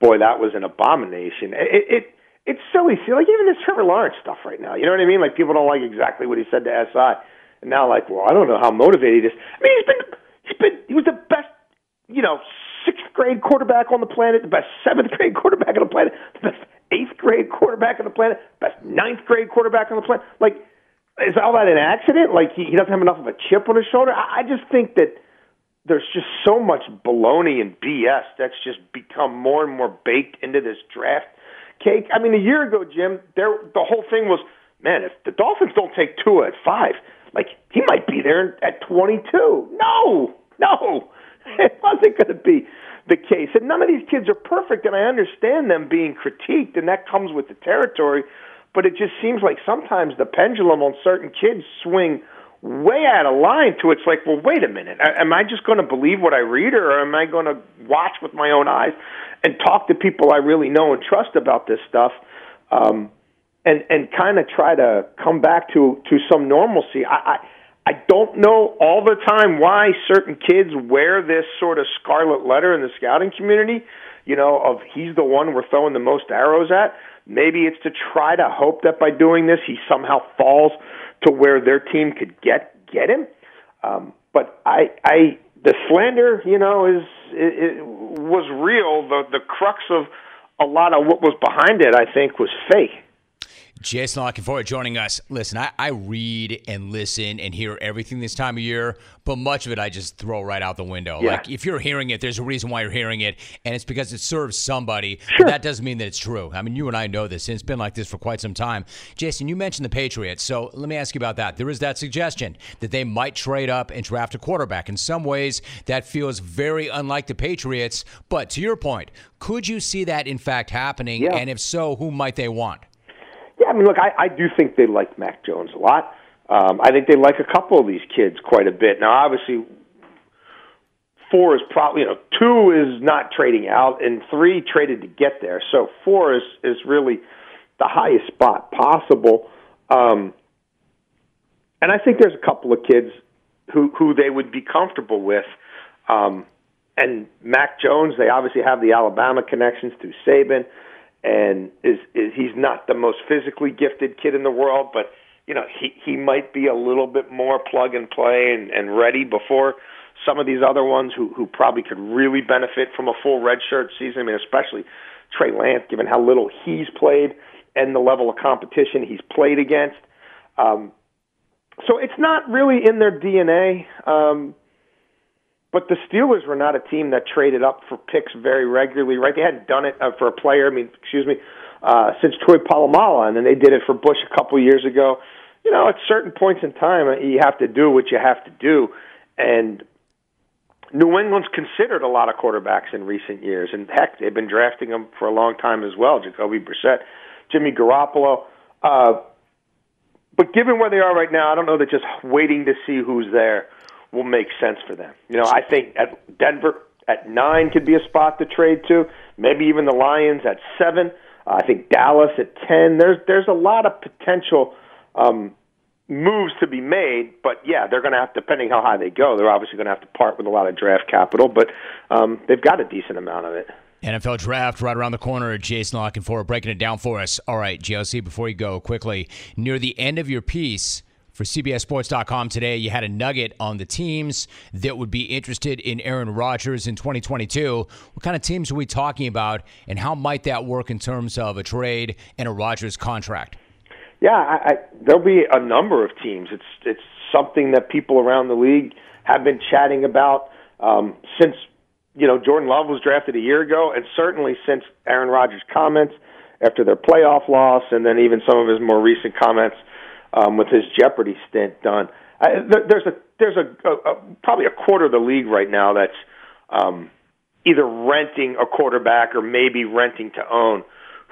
Boy, that was an abomination. It, it, it's silly. See, like even this Trevor Lawrence stuff right now. You know what I mean? Like people don't like exactly what he said to SI. And now, like, well, I don't know how motivated he is. I mean, he's been, he's been, he was the best, you know, sixth grade quarterback on the planet, the best seventh grade quarterback on the planet, the best eighth grade quarterback on the planet, best ninth grade quarterback on the planet. Like, is all that an accident? Like, he, he doesn't have enough of a chip on his shoulder? I, I just think that there's just so much baloney and BS that's just become more and more baked into this draft cake. I mean, a year ago, Jim, there the whole thing was, man, if the Dolphins don't take Tua at five, like he might be there at 22. No, no, it wasn't going to be the case. And none of these kids are perfect, and I understand them being critiqued, and that comes with the territory. But it just seems like sometimes the pendulum on certain kids swing way out of line to it's like, well, wait a minute. Am I just going to believe what I read, or am I going to watch with my own eyes and talk to people I really know and trust about this stuff? Um, and and kind of try to come back to to some normalcy. I, I I don't know all the time why certain kids wear this sort of scarlet letter in the scouting community, you know, of he's the one we're throwing the most arrows at. Maybe it's to try to hope that by doing this he somehow falls to where their team could get get him. Um, but I I the slander, you know, is it, it was real. The the crux of a lot of what was behind it, I think, was fake.
Jason La Canfora to joining us. Listen, I, I, read and listen and hear everything this time of year, but much of it I just throw right out the window. Yeah. Like if you're hearing it, there's a reason why you're hearing it, and it's because it serves somebody. Sure. that doesn't mean that it's true. I mean, you and I know this, and it's been like this for quite some time. Jason, you mentioned the Patriots, so let me ask you about that. There is that suggestion that they might trade up and draft a quarterback. In some ways, that feels very unlike the Patriots. But to your point, could you see that in fact happening? Yeah. And if so, who might they want?
Yeah, I mean, look, I, I do think they like Mac Jones a lot. Um, I think they like a couple of these kids quite a bit. Now, obviously, four is probably you know two is not trading out, and three traded to get there. So four is is really the highest spot possible. Um, and I think there's a couple of kids who who they would be comfortable with. Um, and Mac Jones, they obviously have the Alabama connections through Saban and is, is he's not the most physically gifted kid in the world, but you know he he might be a little bit more plug and play and, and ready before some of these other ones who who probably could really benefit from a full redshirt season. I mean, especially Trey Lance, given how little he's played and the level of competition he's played against. Um, so it's not really in their DNA. Um, but the Steelers were not a team that traded up for picks very regularly, right? They hadn't done it uh, for a player. I mean, excuse me, uh, since Troy Polamalu, and then they did it for Bush a couple years ago. You know, at certain points in time, uh, you have to do what you have to do, and New England's considered a lot of quarterbacks in recent years, and heck, they've been drafting them for a long time as well. Jacoby Brissett, Jimmy Garoppolo. Uh, but given where they are right now, I don't know that just waiting to see who's there will make sense for them. You know, I think at Denver at nine could be a spot to trade to. Maybe even the Lions at seven. Uh, I think Dallas at ten. There's there's a lot of potential um, moves to be made, but yeah, they're going to have, depending how high they go, they're obviously going to have to part with a lot of draft capital, but um, they've got a decent amount of it.
NFL draft right around the corner. Jason La Canfora, breaking it down for us. All right, JLC, before you go quickly, near the end of your piece, for CBSSports.com today, you had a nugget on the teams that would be interested in Aaron Rodgers in 2022. What kind of teams are we talking about, and how might that work in terms of a trade and a Rodgers contract?
Yeah, I, I, there'll be a number of teams. It's it's something that people around the league have been chatting about um, since you know Jordan Love was drafted a year ago, and certainly since Aaron Rodgers' comments after their playoff loss, and then even some of his more recent comments um, with his Jeopardy stint done. I, there, there's a there's a, a, a probably a quarter of the league right now that's um, either renting a quarterback or maybe renting to own,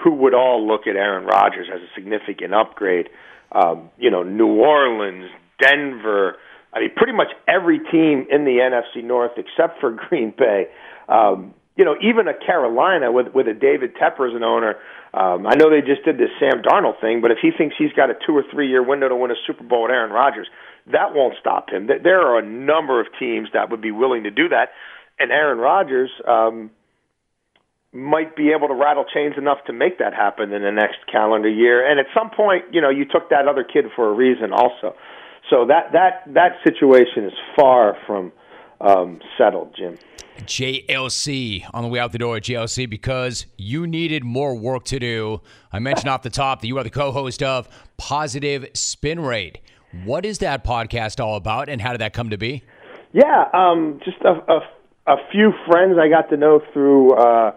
who would all look at Aaron Rodgers as a significant upgrade. Um, you know, New Orleans, Denver, I mean, pretty much every team in the NFC North except for Green Bay. Um, you know, even a Carolina with with a David Tepper as an owner. Um, I know they just did this Sam Darnold thing, but if he thinks he's got a two or three year window to win a Super Bowl with Aaron Rodgers, that won't stop him. There are a number of teams that would be willing to do that, and Aaron Rodgers um, might be able to rattle chains enough to make that happen in the next calendar year. And at some point, you know, you took that other kid for a reason, also. So that that that situation is far from um, settled, Jim.
JLC on the way out the door, JLC, because you needed more work to do. I mentioned off the top that you are the co host of Positive Spin Rate. What is that podcast all about, and how did that come to be?
Yeah, um, just a, a, a, few friends I got to know through uh,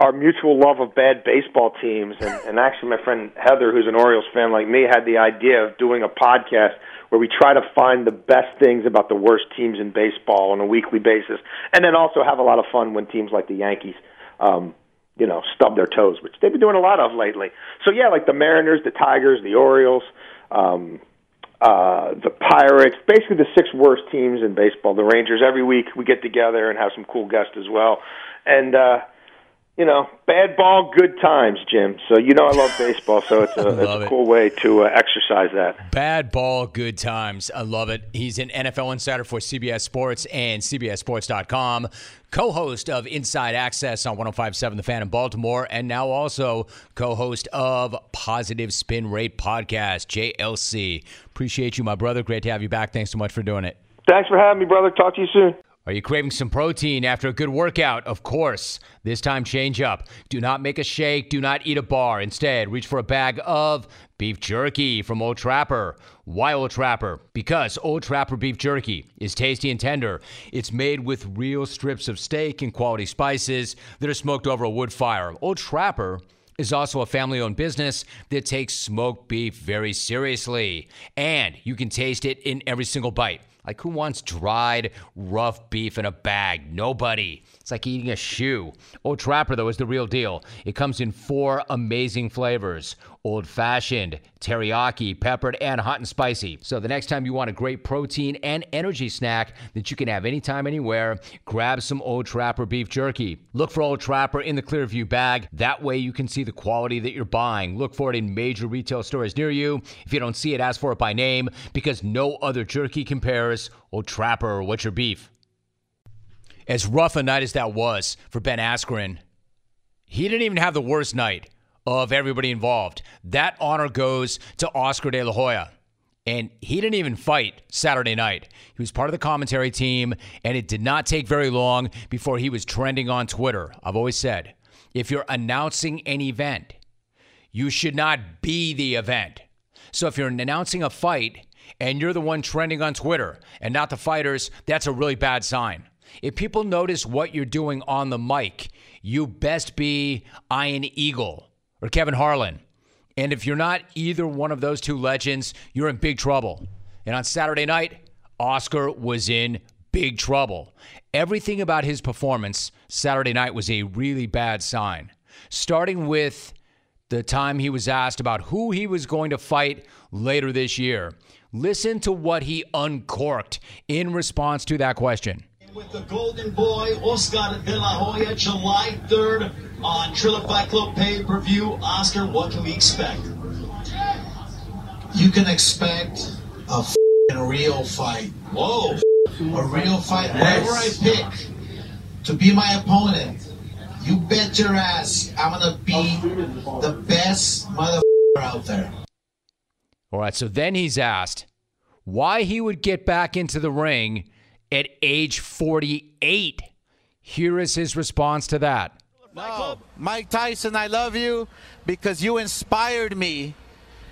our mutual love of bad baseball teams. And, and actually, my friend Heather, who's an Orioles fan like me, had the idea of doing a podcast where we try to find the best things about the worst teams in baseball on a weekly basis, and then also have a lot of fun when teams like the Yankees, um, you know, stub their toes, which they've been doing a lot of lately. So yeah, like the Mariners, the Tigers, the Orioles, um, uh, the Pirates, basically the six worst teams in baseball. The Rangers. Every week we get together and have some cool guests as well, and. uh you know, bad ball, good times, Jim. So you know I love baseball, so it's a, it's a cool way to uh, exercise that.
Bad ball, good times. I love it. He's an NFL insider for CBS Sports and CBSSports.com, co-host of Inside Access on 105.7 The Fan in Baltimore, and now also co-host of Positive Spin Rate Podcast, JLC. Appreciate you, my brother. Great to have you back. Thanks so much for doing it.
Thanks for having me, brother. Talk to you soon.
Are you craving some protein after a good workout? Of course. This time, change up. Do not make a shake. Do not eat a bar. Instead, reach for a bag of beef jerky from Old Trapper. Why Old Trapper? Because Old Trapper beef jerky is tasty and tender. It's made with real strips of steak and quality spices that are smoked over a wood fire. Old Trapper is also a family owned business that takes smoked beef very seriously. And you can taste it in every single bite. Like, who wants dried, rough beef in a bag? Nobody. It's like eating a shoe. Old Trapper, though, is the real deal. It comes in four amazing flavors old fashioned, teriyaki, peppered, and hot and spicy. So the next time you want a great protein and energy snack that you can have anytime, anywhere, grab some Old Trapper beef jerky. Look for Old Trapper in the Clearview bag. That way you can see the quality that you're buying. Look for it in major retail stores near you. If you don't see it, ask for it by name because no other jerky compares. Old Trapper, what's your beef? As rough a night as that was for Ben Askren, he didn't even have the worst night of everybody involved. That honor goes to Oscar De La Hoya. And he didn't even fight Saturday night. He was part of the commentary team, and it did not take very long before he was trending on Twitter. I've always said if you're announcing an event, you should not be the event. So if you're announcing a fight and you're the one trending on Twitter and not the fighters, that's a really bad sign. If people notice what you're doing on the mic, you best be Ian Eagle or Kevin Harlan. And if you're not either one of those two legends, you're in big trouble. And on Saturday night, Oscar was in big trouble. Everything about his performance Saturday night was a really bad sign. Starting with the time he was asked about who he was going to fight later this year. Listen to what he uncorked in response to that question
with the Golden Boy, Oscar De La Hoya, July 3rd on Triller Fight Club pay per view. Oscar, what can we expect? You can expect a real fight. Whoa! A real fight. Whoever I pick to be my opponent, you bet your ass I'm gonna be the best motherfucker out there.
All right, so then he's asked why he would get back into the ring at age 48. Here is his response to that.
No, Mike Tyson, I love you because you inspired me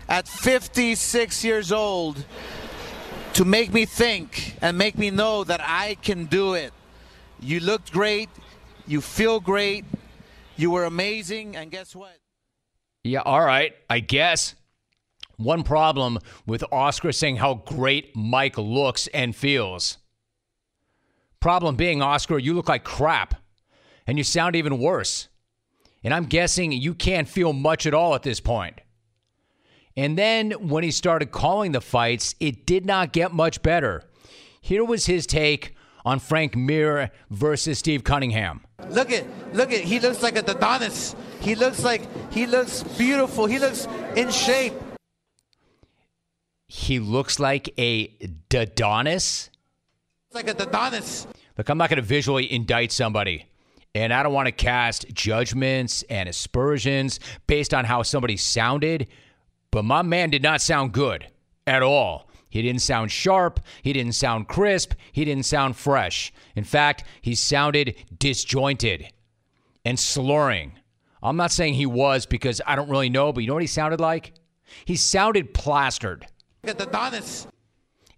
at 56 years old to make me think and make me know that I can do it. You looked great. You feel great. You were amazing. And guess what?
Yeah, all right, I guess. One problem with Oscar saying how great Mike looks and feels. Problem being, Oscar, you look like crap and you sound even worse. And I'm guessing you can't feel much at all at this point. And then when he started calling the fights, it did not get much better. Here was his take on Frank Mir versus Steve Cunningham.
Look at, look at, he looks like a Adonis. He looks like, he looks beautiful. He looks in shape.
He looks like a Dodonis.
Like a Adonis.
Look, I'm not going to visually indict somebody. And I don't want to cast judgments and aspersions based on how somebody sounded, but my man did not sound good at all. He didn't sound sharp. He didn't sound crisp. He didn't sound fresh. In fact, he sounded disjointed and slurring. I'm not saying he was because I don't really know, but you know what he sounded like? He sounded plastered.
Adonis.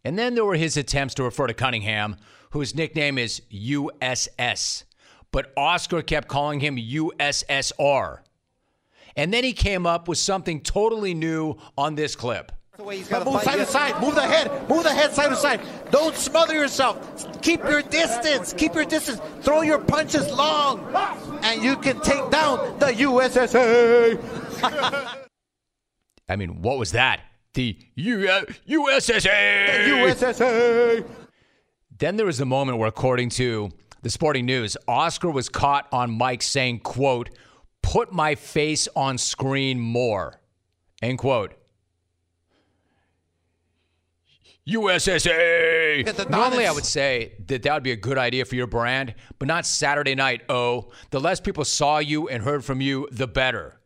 And then there were his attempts to refer to Cunningham, whose nickname is USS. But Oscar kept calling him USSR. And then he came up with something totally new on this clip.
Move side to side. Move the head. Move the head side to side. Don't smother yourself. Keep your distance. Keep your distance. Throw your punches long, and you can take down the USSA.
I mean, what was that? The U- uh, USSA.
USSA.
Then there was a moment where, according to the Sporting News, Oscar was caught on mic saying, "quote Put my face on screen more." End quote. USSA. Normally, I would say that that would be a good idea for your brand, but not Saturday night. Oh, the less people saw you and heard from you, the better.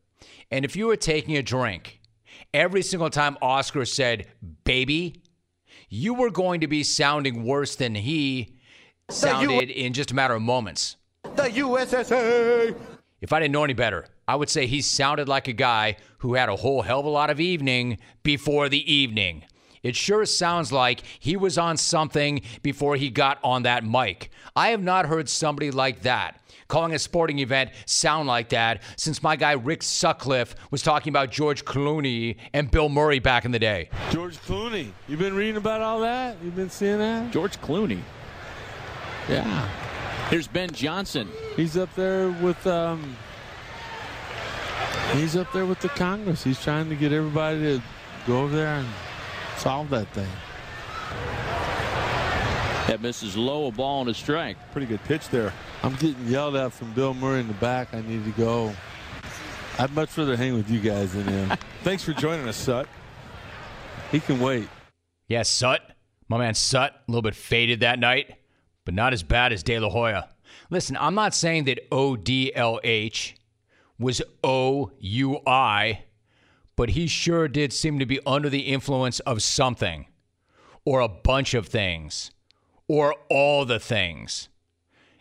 And if you were taking a drink, every single time Oscar said "baby," you were going to be sounding worse than he sounded in just a matter of moments.
The USSA.
If I didn't know any better, I would say he sounded like a guy who had a whole hell of a lot of evening before the evening. It sure sounds like he was on something before he got on that mic. I have not heard somebody like that calling a sporting event sound like that since my guy Rick Sutcliffe was talking about George Clooney and Bill Murray back in the day.
George Clooney. You've been reading about all that? You've been seeing that?
George Clooney. Yeah. Here's Ben Johnson.
He's up there with um He's up there with the Congress. He's trying to get everybody to go over there and solve that thing.
That misses low, a ball and a strike.
Pretty good pitch there. I'm getting yelled at from Bill Murray in the back. I need to go. I'd much rather hang with you guys than him. Thanks for joining us, Sut. He can wait.
Yes, Sut. My man Sut, a little bit faded that night, but not as bad as De La Hoya. Listen, I'm not saying that ODLH was OUI, but he sure did seem to be under the influence of something, or a bunch of things, or all the things.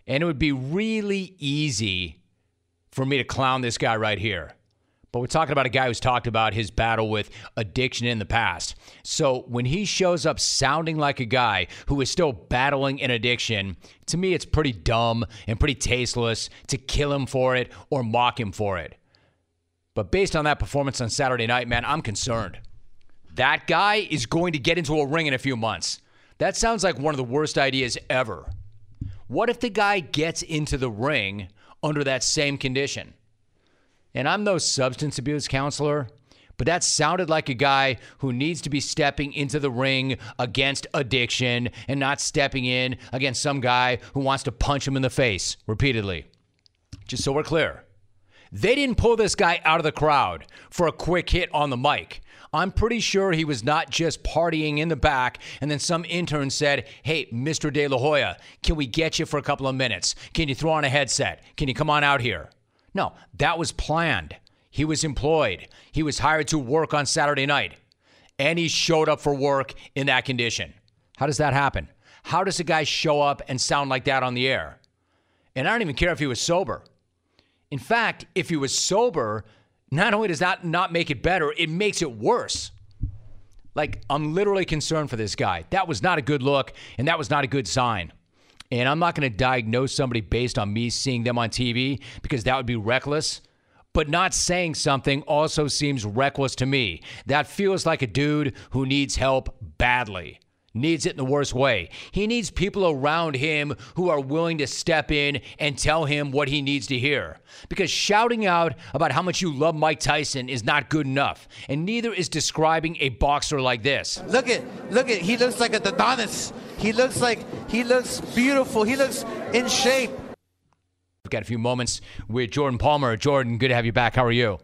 And it would be really easy for me to clown this guy right here. But we're talking about a guy who's talked about his battle with addiction in the past. So when he shows up sounding like a guy who is still battling an addiction, to me it's pretty dumb and pretty tasteless to kill him for it or mock him for it. But based on that performance on Saturday night, man, I'm concerned. That guy is going to get into a ring in a few months. That sounds like one of the worst ideas ever. What if the guy gets into the ring under that same condition? And I'm no substance abuse counselor, but that sounded like a guy who needs to be stepping into the ring against addiction and not stepping in against some guy who wants to punch him in the face repeatedly. Just so we're clear. They didn't pull this guy out of the crowd for a quick hit on the mic. I'm pretty sure he was not just partying in the back and then some intern said, Hey, Mr. De La Hoya, can we get you for a couple of minutes? Can you throw on a headset? Can you come on out here? No, that was planned. He was employed. He was hired to work on Saturday night. And he showed up for work in that condition. How does that happen? How does a guy show up and sound like that on the air? And I don't even care if he was sober. In fact, if he was sober, not only does that not make it better, it makes it worse. Like, I'm literally concerned for this guy. That was not a good look, and that was not a good sign. And I'm not going to diagnose somebody based on me seeing them on TV because that would be reckless. But not saying something also seems reckless to me. That feels like a dude who needs help badly. Needs it in the worst way. He needs people around him who are willing to step in and tell him what he needs to hear. Because shouting out about how much you love Mike Tyson is not good enough, and neither is describing a boxer like this.
Look at, look at, he looks like a Adonis. He looks like, he looks beautiful. He looks in shape.
We've got a few moments with Jordan Palmer. Jordan, good to have you back. How are you?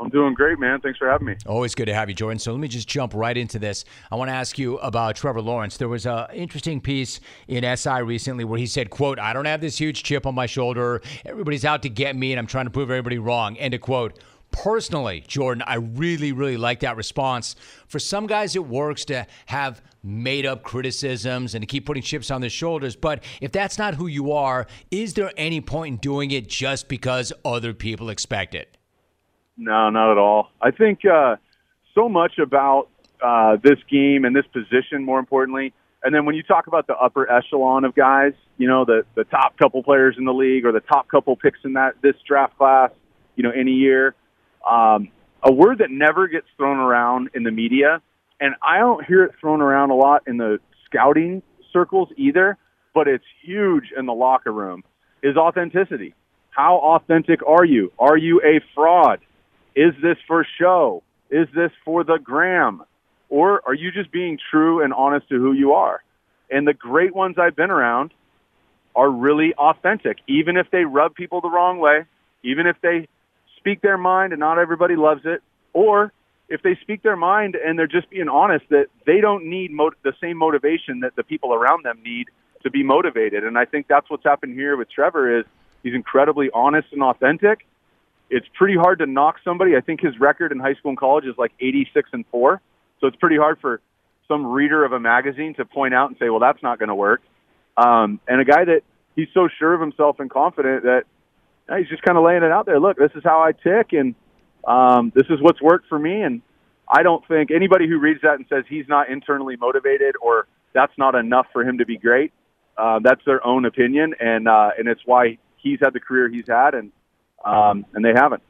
I'm doing great, man. Thanks for having me.
Always good to have you, Jordan. So let me just jump right into this. I want to ask you about Trevor Lawrence. There was an interesting piece in SI recently where he said, quote, I don't have this huge chip on my shoulder. Everybody's out to get me, and I'm trying to prove everybody wrong. End of quote. Personally, Jordan, I really, really like that response. For some guys, it works to have made up criticisms and to keep putting chips on their shoulders. But if that's not who you are, is there any point in doing it just because other people expect it?
No, not at all. I think uh, so much about uh, this game and this position, more importantly. And then when you talk about the upper echelon of guys, you know, the, the top couple players in the league or the top couple picks in that this draft class, you know, any year, um, a word that never gets thrown around in the media, and I don't hear it thrown around a lot in the scouting circles either, but it's huge in the locker room, is authenticity. How authentic are you? Are you a fraud? Is this for show? Is this for the gram? Or are you just being true and honest to who you are? And the great ones I've been around are really authentic, even if they rub people the wrong way, even if they speak their mind and not everybody loves it, or if they speak their mind and they're just being honest that they don't need the same motivation that the people around them need to be motivated. And I think that's what's happened here with Trevor is he's incredibly honest and authentic it's pretty hard to knock somebody. I think his record in high school and college is like 86 and 4. So it's pretty hard for some reader of a magazine to point out and say, well, that's not going to work. Um, and a guy that he's so sure of himself and confident that he's just kind of laying it out there. Look, this is how I tick, and um, this is what's worked for me. And I don't think anybody who reads that and says he's not internally motivated or that's not enough for him to be great, uh, that's their own opinion, and uh, and it's why he's had the career he's had, and um, and they haven't.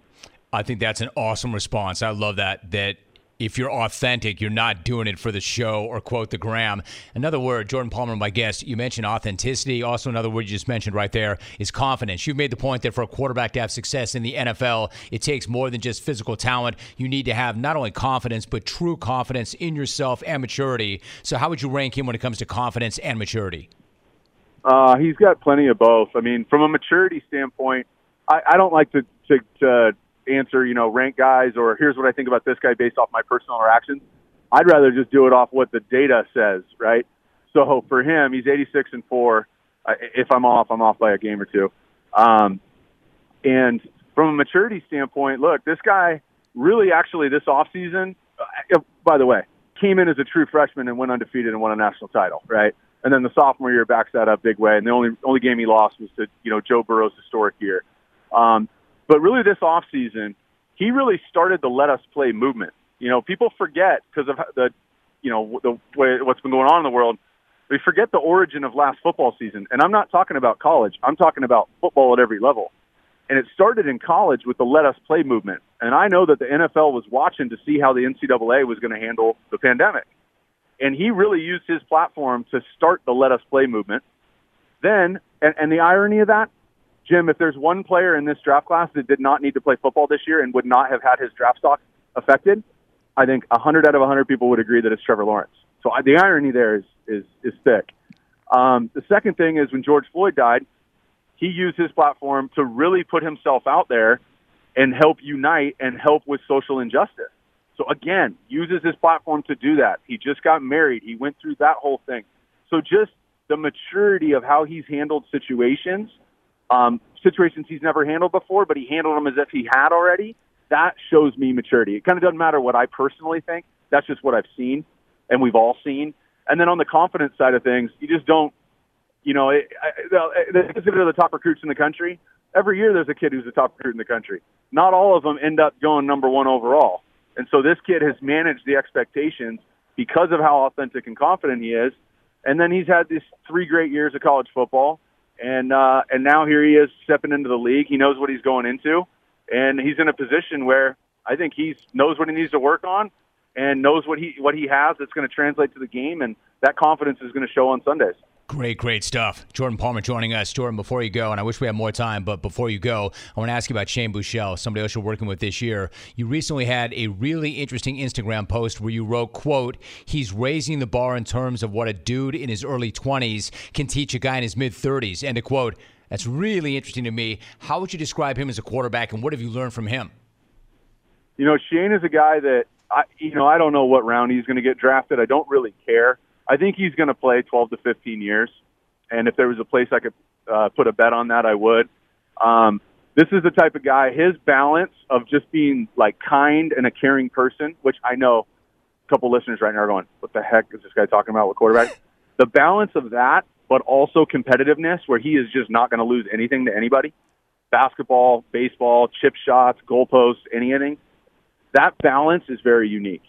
I think that's an awesome response. I love that. That if you're authentic, you're not doing it for the show or quote the gram. Another word, Jordan Palmer, my guest, you mentioned authenticity. Also, another word you just mentioned right there is confidence. You've made the point that for a quarterback to have success in the NFL, it takes more than just physical talent. You need to have not only confidence, but true confidence in yourself and maturity. So, how would you rank him when it comes to confidence and maturity?
Uh, he's got plenty of both. I mean, from a maturity standpoint, I, I don't like to, to, to answer, you know, rank guys or here's what I think about this guy based off my personal interactions. I'd rather just do it off what the data says, right? So for him, he's 86 and four. If I'm off, I'm off by a game or two. Um, and from a maturity standpoint, look, this guy really actually this offseason, uh, by the way, came in as a true freshman and went undefeated and won a national title, right? And then the sophomore year backs that up big way. And the only only game he lost was to you know Joe Burrow's historic year. Um, but really, this off season, he really started the let us play movement. You know, people forget because of the, you know, the way what's been going on in the world. They forget the origin of last football season, and I'm not talking about college. I'm talking about football at every level. And it started in college with the let us play movement. And I know that the NFL was watching to see how the NCAA was going to handle the pandemic. And he really used his platform to start the let us play movement. Then, and, and the irony of that, Jim, if there's one player in this draft class that did not need to play football this year and would not have had his draft stock affected, I think 100 out of 100 people would agree that it's Trevor Lawrence. So the irony there is is is thick. Um, the second thing is when George Floyd died, he used his platform to really put himself out there and help unite and help with social injustice. So again, uses his platform to do that. He just got married. He went through that whole thing. So just the maturity of how he's handled situations um, situations he's never handled before, but he handled them as if he had already. That shows me maturity. It kind of doesn't matter what I personally think. That's just what I've seen, and we've all seen. And then on the confidence side of things, you just don't, you know, it, I, they consider the top recruits in the country. Every year there's a kid who's the top recruit in the country. Not all of them end up going number one overall. And so this kid has managed the expectations because of how authentic and confident he is. And then he's had these three great years of college football and uh, and now here he is stepping into the league. He knows what he's going into, and he's in a position where I think he knows what he needs to work on, and knows what he what he has that's going to translate to the game, and that confidence is going to show on Sundays.
Great, great stuff. Jordan Palmer joining us. Jordan, before you go, and I wish we had more time, but before you go, I want to ask you about Shane Buechele, somebody else you're working with this year. You recently had a really interesting Instagram post where you wrote, quote, he's raising the bar in terms of what a dude in his early 20s can teach a guy in his mid 30s, end of quote. That's really interesting to me. How would you describe him as a quarterback, and what have you learned from him?
You know, Shane is a guy that, I, you know, I don't know what round he's going to get drafted. I don't really care. I think he's going to play 12 to 15 years. And if there was a place I could uh, put a bet on that, I would. Um, this is the type of guy, his balance of just being like kind and a caring person, which I know a couple listeners right now are going, what the heck is this guy talking about with quarterback? the balance of that, but also competitiveness where he is just not going to lose anything to anybody. Basketball, baseball, chip shots, goalposts, anything. That balance is very unique.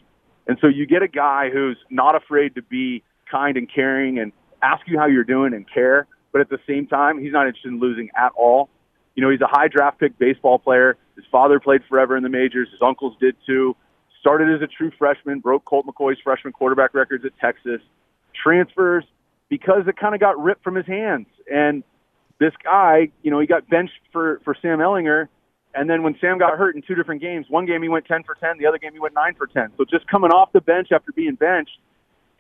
And so you get a guy who's not afraid to be kind and caring and ask you how you're doing and care, but at the same time, he's not interested in losing at all. You know, he's a high draft pick baseball player. His father played forever in the majors. His uncles did too. Started as a true freshman, broke Colt McCoy's freshman quarterback records at Texas. Transfers because it kind of got ripped from his hands. And this guy, you know, he got benched for for Sam Ehlinger, and then when Sam got hurt in two different games, one game he went 10 for 10, the other game he went 9 for 10. So just coming off the bench after being benched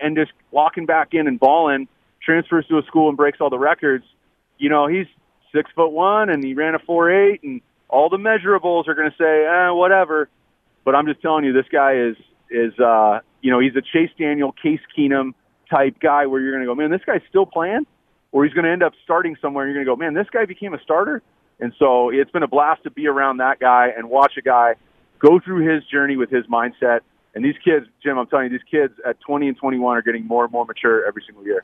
and just walking back in and balling, transfers to a school and breaks all the records. You know, he's six foot one and he ran a four eight, and all the measurables are going to say, eh, whatever. But I'm just telling you, this guy is is uh, you know he's a Chase Daniel, Case Keenum type guy where you're going to go, man, this guy's still playing, or he's going to end up starting somewhere. And you're going to go, man, this guy became a starter. And so it's been a blast to be around that guy and watch a guy go through his journey with his mindset. And these kids, Jim, I'm telling you, these kids at 20 and 21 are getting more and more mature every single year.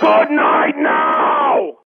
Good night now!